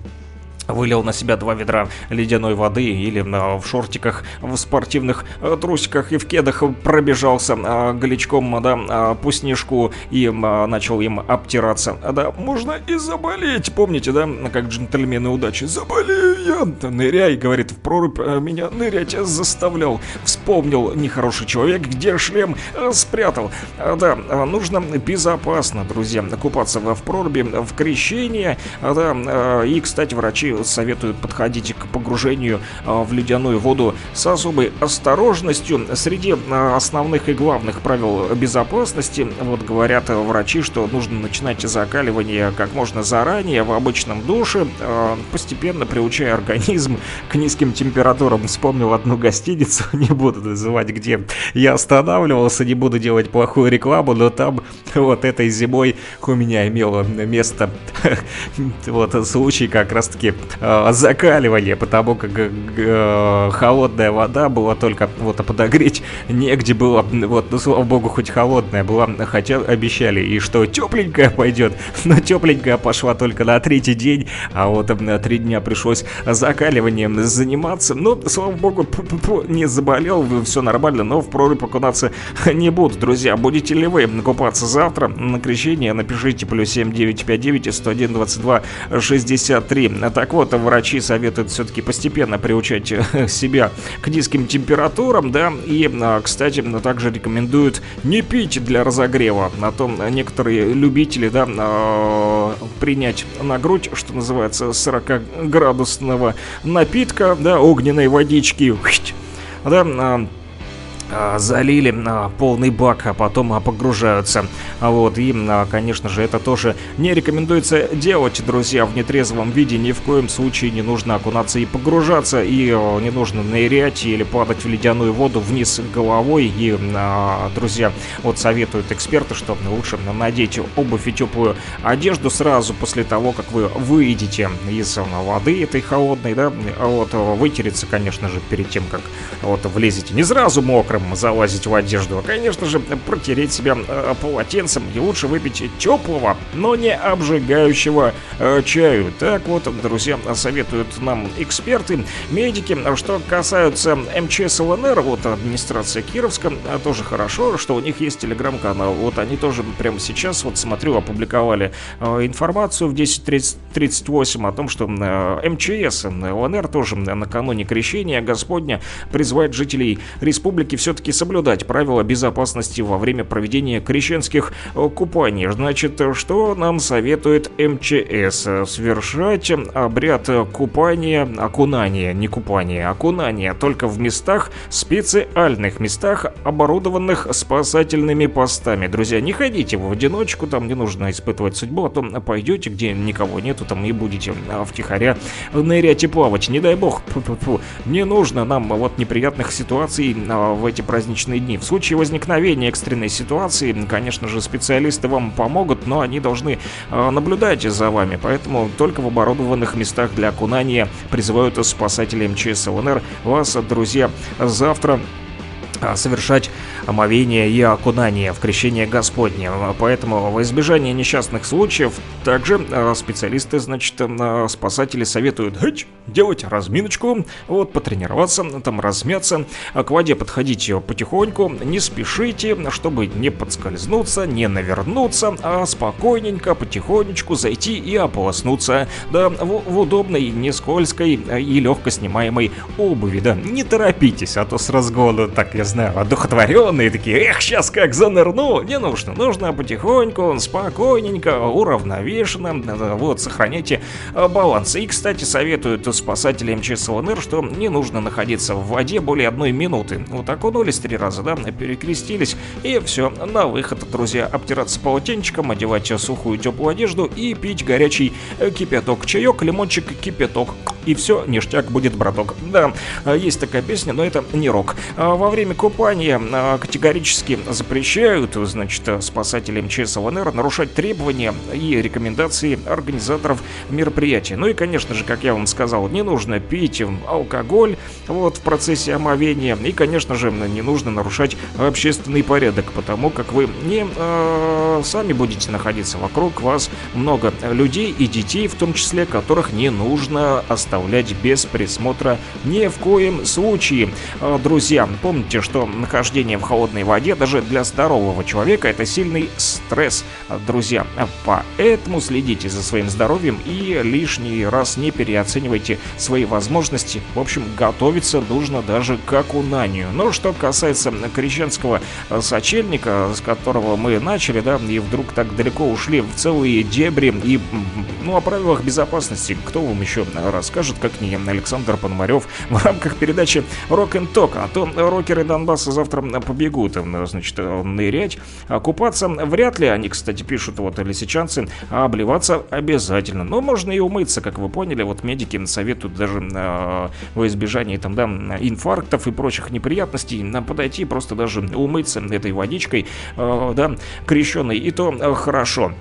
Вылил на себя два ведра ледяной воды или а, в шортиках, в спортивных а, трусиках и в кедах пробежался а, голечком да, а, по снежку и начал им обтираться. Да, можно и заболеть, помните, да, как джентльмены удачи. Заболею я, ныряй, говорит, в прорубь меня нырять заставлял. Вспомнил нехороший человек, где шлем а, спрятал. Да, нужно безопасно, друзья, купаться в проруби в крещение. Да, и, кстати, врачи советуют подходить к погружению а, в ледяную воду с особой осторожностью. Среди а, основных и главных правил безопасности, вот говорят врачи, что нужно начинать закаливание как можно заранее в обычном душе, а, постепенно приучая организм к низким температурам. Вспомнил одну гостиницу, не буду называть, где я останавливался, не буду делать плохую рекламу, но там вот этой зимой у меня имело место вот случай как раз таки э, закаливания, потому как э, холодная вода была только вот подогреть негде было, вот, ну слава богу, хоть холодная была, хотя обещали и что тепленькая пойдет, но тепленькая пошла только на третий день, а вот э, на три дня пришлось закаливанием заниматься, ну, слава богу, не заболел, все нормально, но в прорубь окунаться не буду, друзья, будете ли вы купаться завтра? На крещение, напишите плюс 7959 101 22 63. Так вот, врачи советуют все-таки постепенно приучать э, себя к низким температурам, да, и, а, кстати, также рекомендуют не пить для разогрева, а то некоторые любители, да, а, принять на грудь, что называется, 40-градусного напитка, да, огненной водички, да, а, залили а, полный бак, а потом а, погружаются. А Вот, и, а, конечно же, это тоже не рекомендуется делать, друзья, в нетрезвом виде. Ни в коем случае не нужно окунаться и погружаться, и а, не нужно нырять или падать в ледяную воду вниз головой. И, а, друзья, вот советуют эксперты, что лучше надеть обувь и теплую одежду сразу после того, как вы выйдете из а, воды этой холодной, да, а вот а, вытереться, конечно же, перед тем, как вот влезете. Не сразу мокрым залазить в одежду, а, конечно же, протереть себя э, полотенцем и лучше выпить теплого, но не обжигающего э, чаю. Так вот, друзья, советуют нам эксперты, медики. Что касаются МЧС ЛНР, вот администрация Кировска, а, тоже хорошо, что у них есть телеграм-канал. Вот они тоже прямо сейчас, вот смотрю, опубликовали э, информацию в 10.38 о том, что э, МЧС ЛНР тоже накануне крещения Господня призывает жителей республики все-таки соблюдать правила безопасности во время проведения крещенских э, купаний. Значит, что нам советует МЧС? Совершать обряд купания, окунания, не купания, окунания только в местах, специальных местах, оборудованных спасательными постами. Друзья, не ходите в одиночку, там не нужно испытывать судьбу, а то пойдете, где никого нету, там и будете а, втихаря нырять и плавать. Не дай бог, Фу-фу-фу. не нужно нам вот неприятных ситуаций а, в эти праздничные дни. В случае возникновения экстренной ситуации, конечно же, специалисты вам помогут, но они должны а, наблюдать за вами, поэтому только в оборудованных местах для окунания призывают спасатели МЧС ЛНР вас, друзья, завтра а, совершать омовение и окунание в крещение Господне. Поэтому во избежание несчастных случаев также а, специалисты, значит, а, спасатели советуют делать разминочку, вот, потренироваться, там размяться, а к воде подходить потихоньку, не спешите, чтобы не подскользнуться, не навернуться, а спокойненько, потихонечку зайти и ополоснуться, да, в, в удобной, не скользкой и легко снимаемой обуви, да, не торопитесь, а то с разгону, так я знаю, одухотворенные такие, эх, сейчас как занырну, не нужно, нужно потихоньку, спокойненько, уравновешенно, да, вот, сохраняйте а, баланс. И, кстати, советуют спасатели МЧС ЛНР, что не нужно находиться в воде более одной минуты. Вот окунулись три раза, да, перекрестились, и все, на выход, друзья, обтираться полотенчиком, одевать сухую теплую одежду и пить горячий э, кипяток. Чаек, лимончик, кипяток. И все, ништяк будет, браток. Да, есть такая песня, но это не рок. А Во время купания э, категорически запрещают, значит, спасатели МЧС ЛНР нарушать требования и рекомендации организаторов мероприятия. Ну и, конечно же, как я вам сказал, не нужно пить алкоголь вот в процессе омовения. И, конечно же, не нужно нарушать общественный порядок, потому как вы не э, сами будете находиться вокруг вас много людей и детей, в том числе, которых не нужно оставлять без присмотра ни в коем случае. Э, друзья, помните, что нахождение в холодной воде даже для здорового человека это сильный стресс, друзья. Поэтому следите за своим здоровьем и лишний раз не переоценивайте свои возможности. В общем, готовиться нужно даже к окунанию. Но что касается крещенского сочельника, с которого мы начали, да, и вдруг так далеко ушли в целые дебри и, ну, о правилах безопасности, кто вам еще расскажет, как не Александр Пономарев в рамках передачи Rock and Talk, а то рокеры Донбасса завтра побегут, значит, нырять, а купаться вряд ли, они, кстати, пишут, вот, лисичанцы, а обливаться обязательно, но можно и умыться, как вы поняли, вот медики советуют даже э, во избежание там, да, инфарктов и прочих неприятностей на подойти просто даже умыться этой водичкой, э, да, крещенной, и то э, хорошо.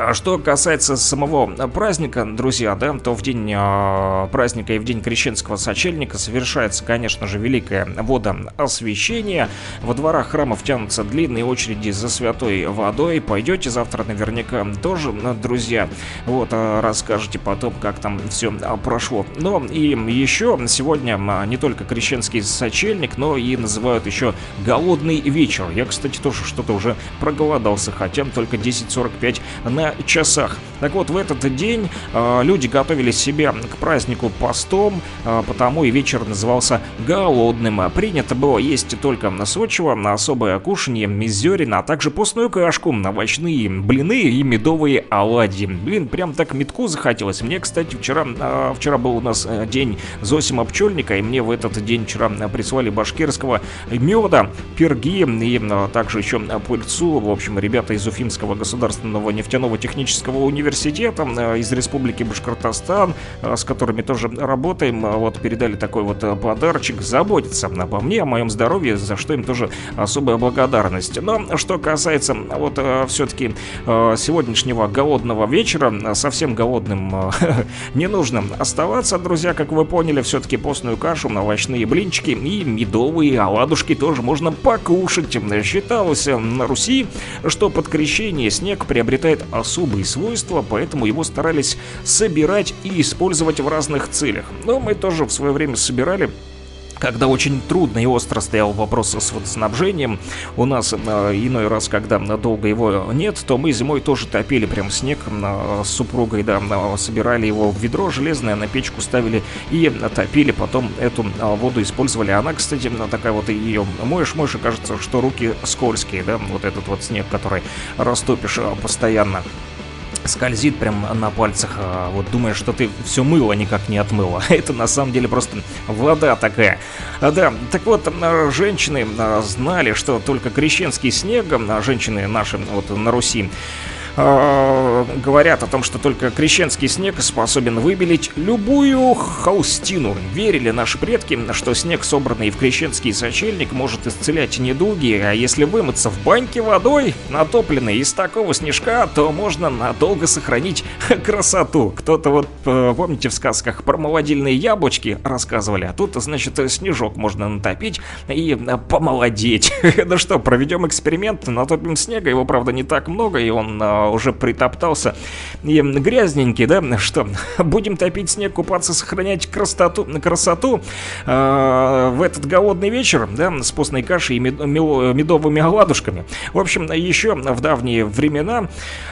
А что касается самого праздника, друзья, да, то в день э, праздника и в день крещенского сочельника совершается, конечно же, великое водоосвящение. Во дворах храмов тянутся длинные очереди за святой водой. Пойдете завтра наверняка тоже, друзья, вот, э, расскажете потом, как там все прошло. Но и еще сегодня не только крещенский сочельник, но и называют еще голодный вечер. Я, кстати, тоже что-то уже проголодался, хотя только 10.45 на часах. Так вот, в этот день э, люди готовили себя к празднику постом, э, потому и вечер назывался голодным. Принято было есть только на сочево, на особое кушанье из зерен, а также постную кашку, овощные блины и медовые оладьи. Блин, прям так метку захотелось. Мне, кстати, вчера, э, вчера был у нас э, день Зосима Пчельника, и мне в этот день вчера прислали башкирского меда, перги и э, также еще пыльцу. В общем, ребята из Уфимского государственного нефтяного технического университета э, из Республики Башкортостан, э, с которыми тоже работаем, э, вот передали такой вот э, подарочек, заботиться обо мне, о моем здоровье, за что им тоже особая благодарность. Но что касается вот все-таки сегодняшнего голодного вечера, совсем голодным не нужно оставаться, друзья, как вы поняли, все-таки постную кашу, овощные блинчики и медовые оладушки тоже можно покушать. Считалось на Руси, что под крещение снег приобретает особые свойства, поэтому его старались собирать и использовать в разных целях. Но мы тоже в свое время собирали когда очень трудно и остро стоял вопрос с водоснабжением. У нас э, иной раз, когда долго его нет, то мы зимой тоже топили прям снег э, с супругой, да, э, собирали его в ведро железное, на печку ставили и топили, потом эту э, воду использовали. Она, кстати, такая вот ее моешь, моешь, и кажется, что руки скользкие, да, вот этот вот снег, который растопишь э, постоянно скользит прям на пальцах, а вот думаешь, что ты все мыло никак не отмыло. Это на самом деле просто вода такая. А, да, так вот, а, женщины а, знали, что только крещенский снег, женщины наши вот на Руси, э, говорят о том, что только крещенский снег способен выбелить любую холстину. Верили наши предки, что снег, собранный в крещенский сочельник, может исцелять недуги, а если вымыться в баньке водой, натопленной из такого снежка, то можно надолго сохранить красоту. Кто-то вот, э, помните, в сказках про молодильные яблочки рассказывали, а тут, значит, снежок можно натопить и э, помолодеть. Ну что, проведем эксперимент, натопим снега, его, правда, не так много, и он уже притоптался. И грязненький, да, что будем топить снег, купаться, сохранять красоту, красоту э, в этот голодный вечер, да, с постной кашей и мед- мел- медовыми оладушками. В общем, еще в давние времена,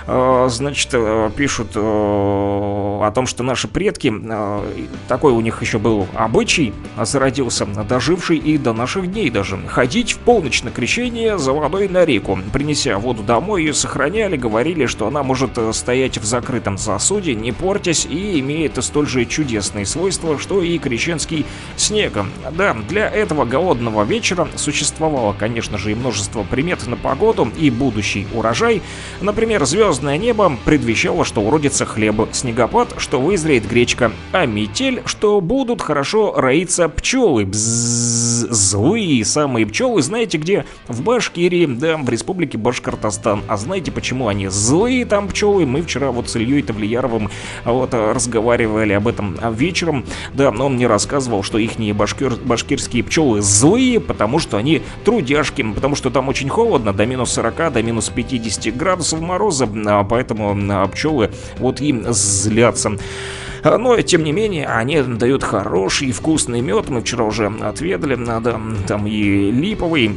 э, значит, э, пишут э, о том, что наши предки, э, такой у них еще был обычай, зародился, доживший и до наших дней даже, ходить в полночь на крещение за водой на реку, принеся воду домой, ее сохраняли, говорили, что она может э, стоять в закрытом сосуде, не портясь и имеет столь же чудесные свойства, что и крещенский снег. Да, для этого голодного вечера существовало, конечно же, и множество примет на погоду и будущий урожай. Например, звездное небо предвещало, что уродится хлеб, снегопад, что вызреет гречка, а метель, что будут хорошо роиться пчелы. Бззз, злые самые пчелы, знаете где? В Башкирии, да, в республике Башкортостан. А знаете, почему они злые там пчелы? Мы вчера вот с Ильей Тавлияровым вот разговаривали об этом вечером. Да, но он мне рассказывал, что их башкир, башкирские пчелы злые, потому что они трудяшки, потому что там очень холодно, до минус 40, до минус 50 градусов мороза, а поэтому а, пчелы вот им злятся. А, Но, тем не менее, они дают хороший вкусный мед. Мы вчера уже отведали, да, там и липовый,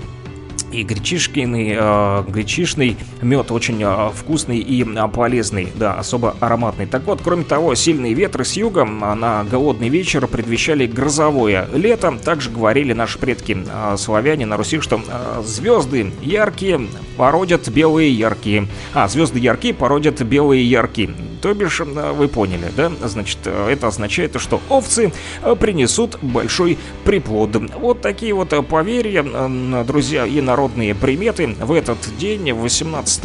и гречишкиный, э, гречишный мед очень э, вкусный и э, полезный, да, особо ароматный. Так вот, кроме того, сильные ветры с юга а, на голодный вечер предвещали грозовое лето. Также говорили наши предки э, славяне на Руси, что э, звезды яркие породят белые яркие. А, звезды яркие породят белые яркие. То бишь, э, вы поняли, да? Значит, э, это означает, что овцы э, принесут большой приплод. Вот такие вот поверья, друзья, и народные приметы. В этот день, 18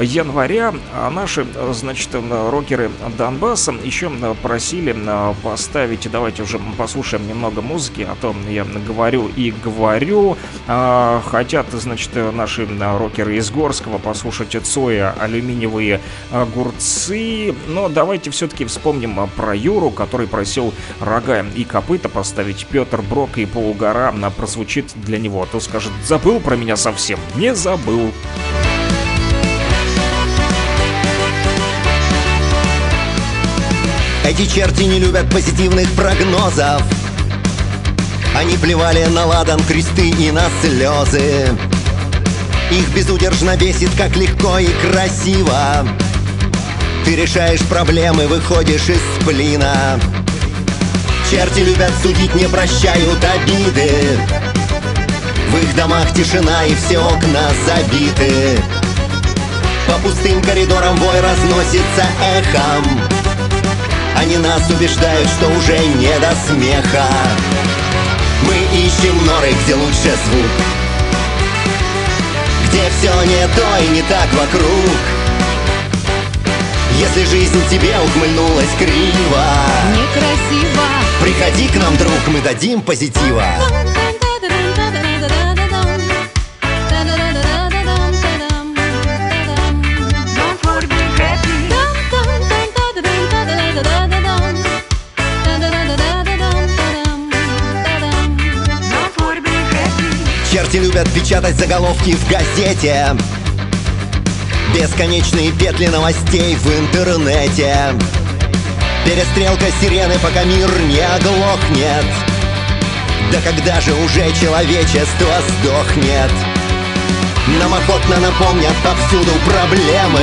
января, а наши, значит, рокеры Донбасса еще просили э, поставить, давайте уже послушаем немного музыки, а то я говорю и говорю. А, Хотят, значит, наши рокеры из Горского послушать Цоя алюминиевые огурцы. Но давайте все-таки вспомним а, про Юру, который просил рога и копыта поставить. Петр Брок и полугора прозвучит для него. А то скажет, забыл про меня совсем. Не забыл. Эти черти не любят позитивных прогнозов Они плевали на ладан кресты и на слезы Их безудержно бесит, как легко и красиво Ты решаешь проблемы, выходишь из сплина Черти любят судить, не прощают обиды В их домах тишина и все окна забиты. По пустым коридорам вой разносится эхом. Они нас убеждают, что уже не до смеха. Мы ищем норы, где лучше звук. Где все не то и не так вокруг. Если жизнь тебе ухмыльнулась криво. Некрасиво. Приходи к нам, друг, мы дадим позитива Черти любят печатать заголовки в газете. Бесконечные петли новостей в интернете. Перестрелка сирены, пока мир не оглохнет. Да когда же уже человечество сдохнет? Нам охотно напомнят повсюду проблемы.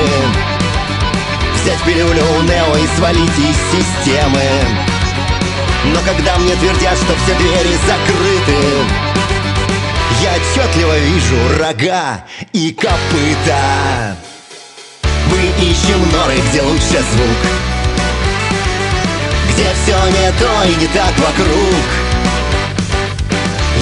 Взять пилюлю у Нео и свалить из системы. Но когда мне твердят, что все двери закрыты Я отчетливо вижу рога и копыта. Мы ищем норы, где лучше звук. Где все не то и не так вокруг.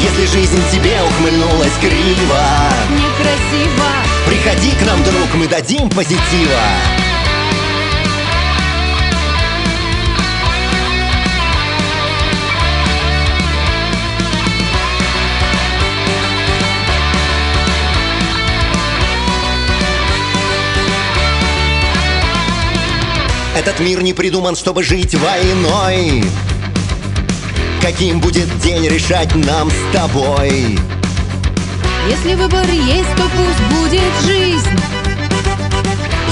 Если жизнь тебе ухмыльнулась криво Некрасиво. Приходи к нам, друг, мы дадим позитива Этот мир не придуман, чтобы жить войной. Каким будет день решать нам с тобой. Если выбор есть, то пусть будет жизнь.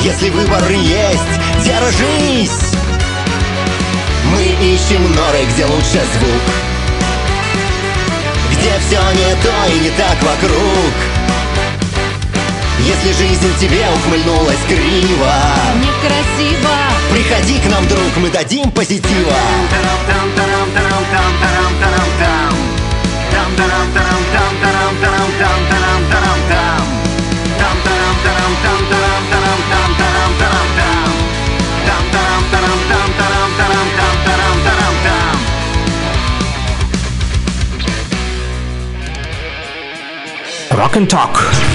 Если выбор есть, держись. Мы ищем норы, где лучше звук. Где все не то и не так вокруг Если жизнь тебе ухмыльнулась криво Некрасиво Приходи к нам, друг, мы дадим позитива Rock and Talk.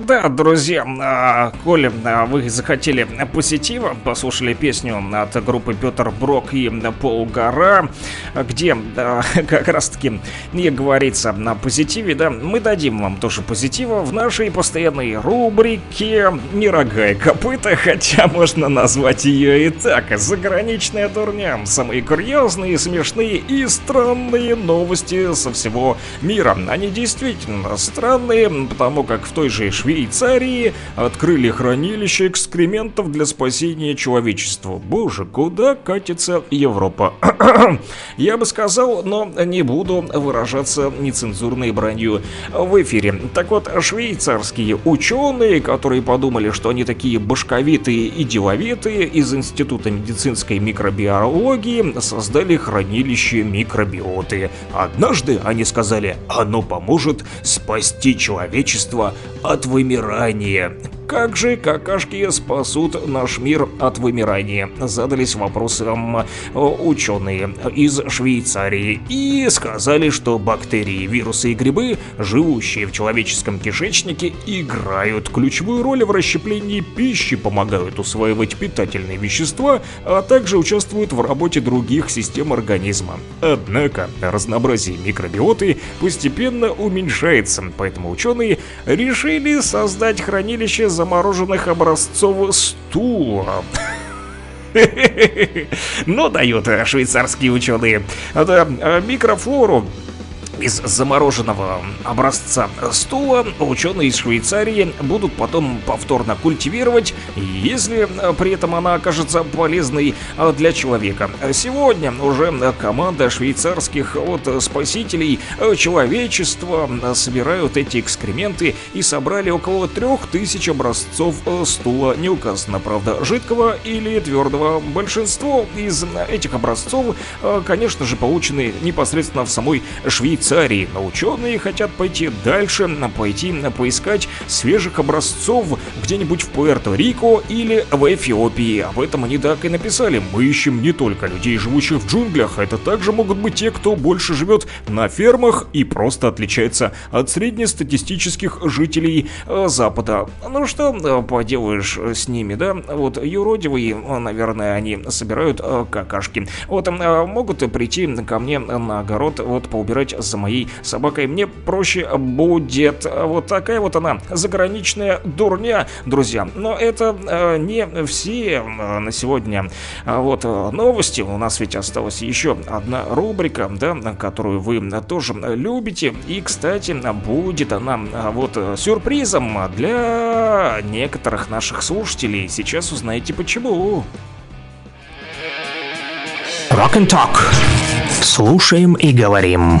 Да, друзья, а, коли а, вы захотели позитива, послушали песню от группы Петр Брок и Пол Гора, где как раз таки не говорится на позитиве, да, мы дадим вам тоже позитива в нашей постоянной рубрике «Не рога и копыта», хотя можно назвать ее и так. Заграничная дурня. Самые курьезные, смешные и странные новости со всего мира. Они действительно странные, потому как в той же Швейцарии открыли хранилище экскрементов для спасения человечества. Боже, куда катится Европа? Я бы сказал, но не буду выражаться нецензурной бранью в эфире. Так вот, швейцарские ученые, которые подумали, что они такие башковитые и деловитые, из Института медицинской микробиологии создали хранилище микробиоты. Однажды они сказали, оно поможет спасти человечество от вымирания. Как же какашки спасут наш мир от вымирания? Задались вопросом ученые из Швейцарии и сказали, что бактерии, вирусы и грибы, живущие в человеческом кишечнике, играют ключевую роль в расщеплении пищи, помогают усваивать питательные вещества, а также участвуют в работе других систем организма. Однако разнообразие микробиоты постепенно уменьшается, поэтому ученые решили создать хранилище замороженных образцов стула. Но дают швейцарские ученые. Да, микрофлору из замороженного образца стула ученые из Швейцарии будут потом повторно культивировать, если э, при этом она окажется полезной э, для человека. Сегодня уже команда швейцарских вот спасителей э, человечества собирают эти экскременты и собрали около трех тысяч образцов стула. Не указано, правда, жидкого или твердого. Большинство из этих образцов, конечно же, получены непосредственно в самой Швейцарии Швейцарии. Но ученые хотят пойти дальше, пойти поискать свежих образцов где-нибудь в Пуэрто-Рико или в Эфиопии. Об этом они так и написали. Мы ищем не только людей, живущих в джунглях, это также могут быть те, кто больше живет на фермах и просто отличается от среднестатистических жителей э, Запада. Ну что э, поделаешь с ними, да? Вот юродивые, наверное, они собирают э, какашки. Вот могут прийти ко мне на огород, вот поубирать за за моей собакой, мне проще будет. Вот такая вот она, заграничная дурня, друзья. Но это э, не все э, на сегодня. А вот э, новости. У нас ведь осталась еще одна рубрика, да, которую вы тоже любите. И, кстати, будет она э, вот сюрпризом для некоторых наших слушателей. Сейчас узнаете почему. Rock and Talk. Слушаем и говорим.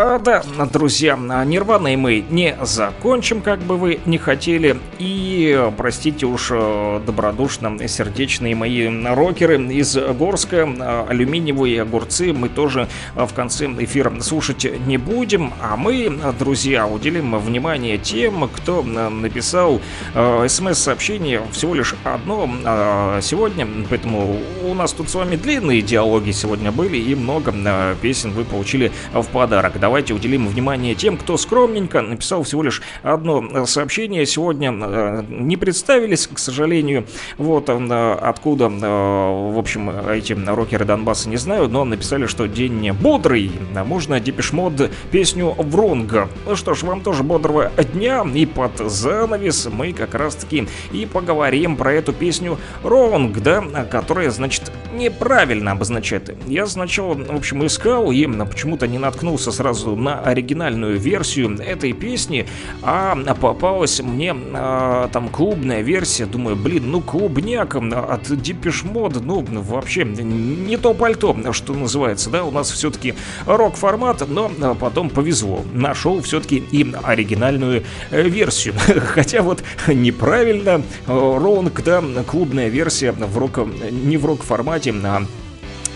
А, да, друзья, нирваной мы не закончим, как бы вы не хотели. И, простите уж, э, добродушно сердечные мои рокеры из Горска, э, алюминиевые огурцы мы тоже э, в конце эфира слушать не будем. А мы, друзья, уделим внимание тем, кто написал смс-сообщение всего лишь одно сегодня. Поэтому у нас тут с вами длинные диалоги сегодня были и много песен вы получили в подарок давайте уделим внимание тем, кто скромненько написал всего лишь одно э, сообщение. Сегодня э, не представились, к сожалению. Вот э, откуда, в общем, эти рокеры Донбасса не знаю, но написали, что день бодрый. Можно Депешмод песню Вронга. Ну что ж, вам тоже бодрого дня. И под занавес мы как раз-таки и поговорим про эту песню Ронг, да, которая, значит, неправильно обозначает. Я сначала, в общем, искал и почему-то не наткнулся сразу сразу на оригинальную версию этой песни, а попалась мне а, там клубная версия. Думаю, блин, ну клубняк от Depeche Mode, ну вообще не то пальто, что называется, да, у нас все-таки рок-формат, но потом повезло. Нашел все-таки и оригинальную э, версию. Хотя вот неправильно, Ронг, да, клубная версия в рок, не в рок-формате, а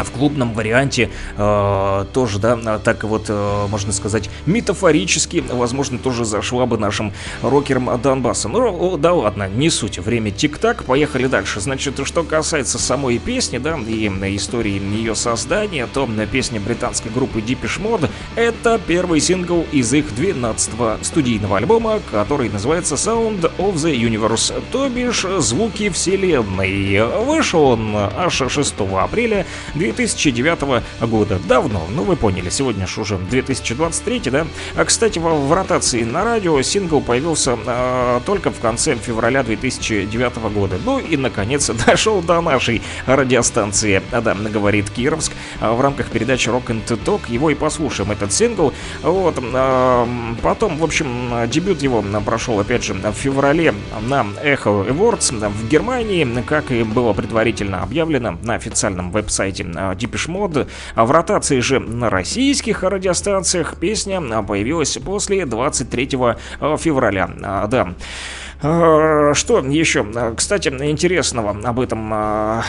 в клубном варианте э, тоже, да, так вот, э, можно сказать, метафорически, возможно, тоже зашла бы нашим рокерам Донбасса. Ну, да ладно, не суть, время тик-так, поехали дальше. Значит, что касается самой песни, да, и истории ее создания, то песня британской группы Deepish Mode это первый сингл из их 12-го студийного альбома, который называется Sound of the Universe, то бишь звуки вселенной. Вышел он аж 6 апреля 2009 года. Давно, ну вы поняли, сегодня же уже 2023, да? А, кстати, в, в ротации на радио сингл появился э, только в конце февраля 2009 года. Ну и, наконец, дошел до нашей радиостанции, а, да, говорит Кировск. В рамках передачи Rock and Talk его и послушаем, этот сингл. Вот, э, потом, в общем, дебют его прошел, опять же, в феврале на Echo Awards в Германии, как и было предварительно объявлено на официальном веб-сайте Depeche Mode. В ротации же на российских радиостанциях песня появилась после 23 февраля. Да. А, Что еще? А, Кстати, интересного об этом а,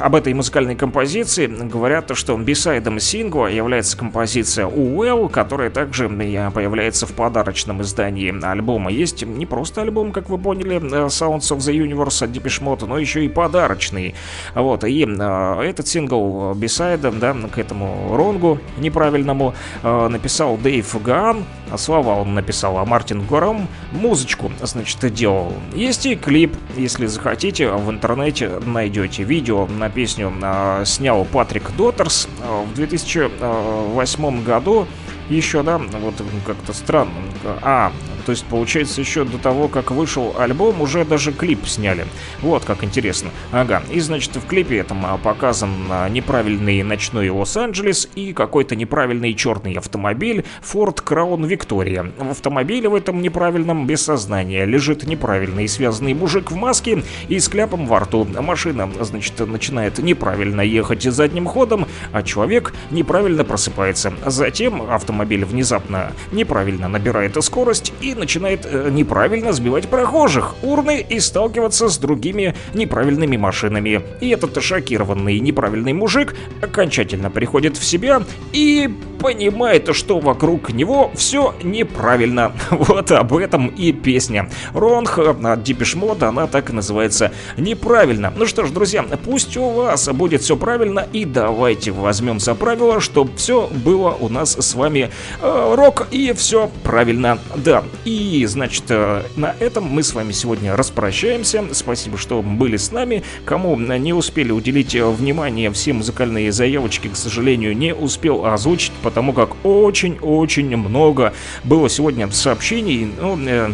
об этой музыкальной композиции говорят, что бисайдом сингла является композиция Уэлл, которая также э, появляется в подарочном издании альбома. Есть не просто альбом, как вы поняли, э, Sounds of the Universe от Depeche Mode, но еще и подарочный. Вот, и э, этот сингл B-side ом, да, к этому Wrong у неправильному э, написал Дэйв Гаан, а слова он написал, а Мартин Гор музычку, значит, делал. Есть и клип, если захотите, в интернете найдете видео на песню а, снял Патрик Доутерс а, в 2008 году. Еще, да, вот как-то странно. А, то есть, получается, еще до того, как вышел альбом, уже даже клип сняли. Вот как интересно. Ага, и, значит, в клипе этом а, показан а, неправильный ночной Лос-Анджелес и какой-то неправильный черный автомобиль Ford Crown Victoria. В автомобиле в этом неправильном без сознания лежит неправильный связанный мужик в маске и с кляпом во рту. Машина, значит, начинает неправильно ехать задним ходом, а человек неправильно просыпается. Затем автомобиль внезапно неправильно набирает скорость и начинает э, неправильно сбивать прохожих, урны и сталкиваться с другими неправильными машинами. И этот шокированный неправильный мужик окончательно приходит в себя и понимает, что вокруг него все неправильно. Вот об этом и песня. Ронх от Depeche Mode, она так и называется «Неправильно». Ну что ж, друзья, пусть у вас будет все правильно, и давайте возьмем за правило, чтобы все было у нас с вами э, рок и все правильно. Да, и, значит, э, на этом мы с вами сегодня распрощаемся. Спасибо, что были с нами. Кому не успели уделить э, внимание, все музыкальные заявочки, к сожалению, не успел озвучить, потому как очень-очень много было сегодня сообщений. Ну, э,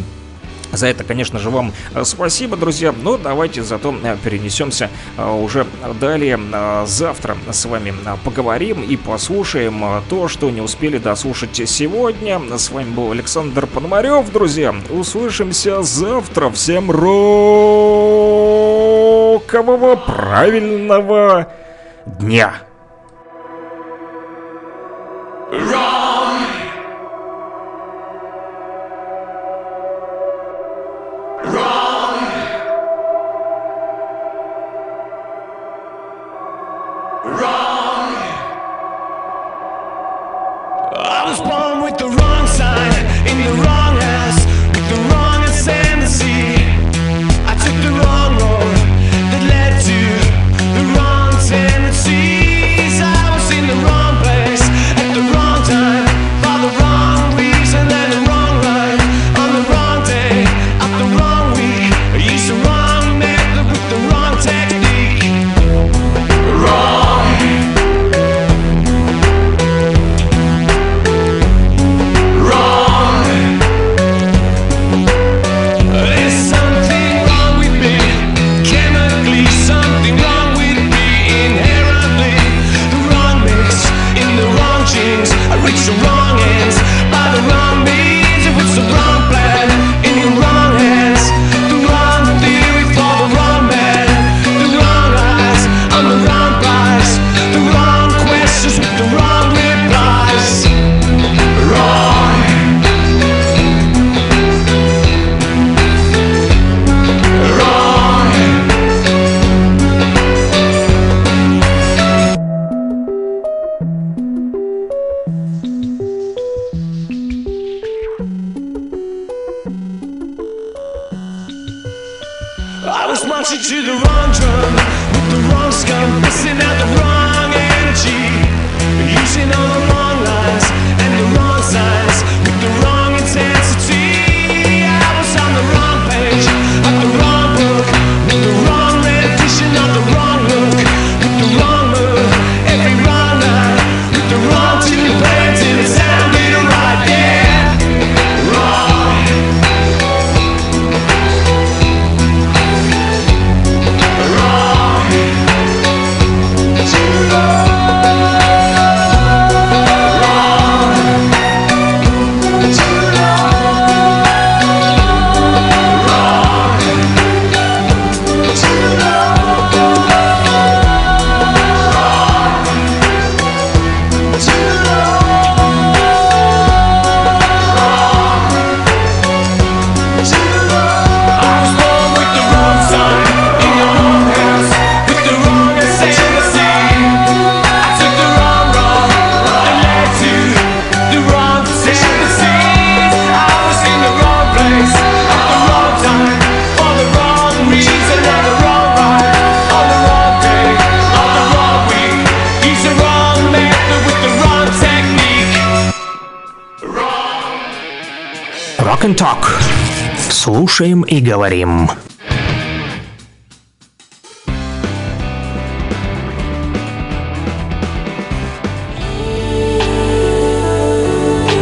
за это, конечно же, вам э, спасибо, друзья. Но давайте зато э, перенесемся э, уже далее. Завтра с вами поговорим и послушаем то, что не успели дослушать сегодня. С вами был Александр Пономарев, друзья. Услышимся завтра. Всем рокового правильного дня. I и говорим.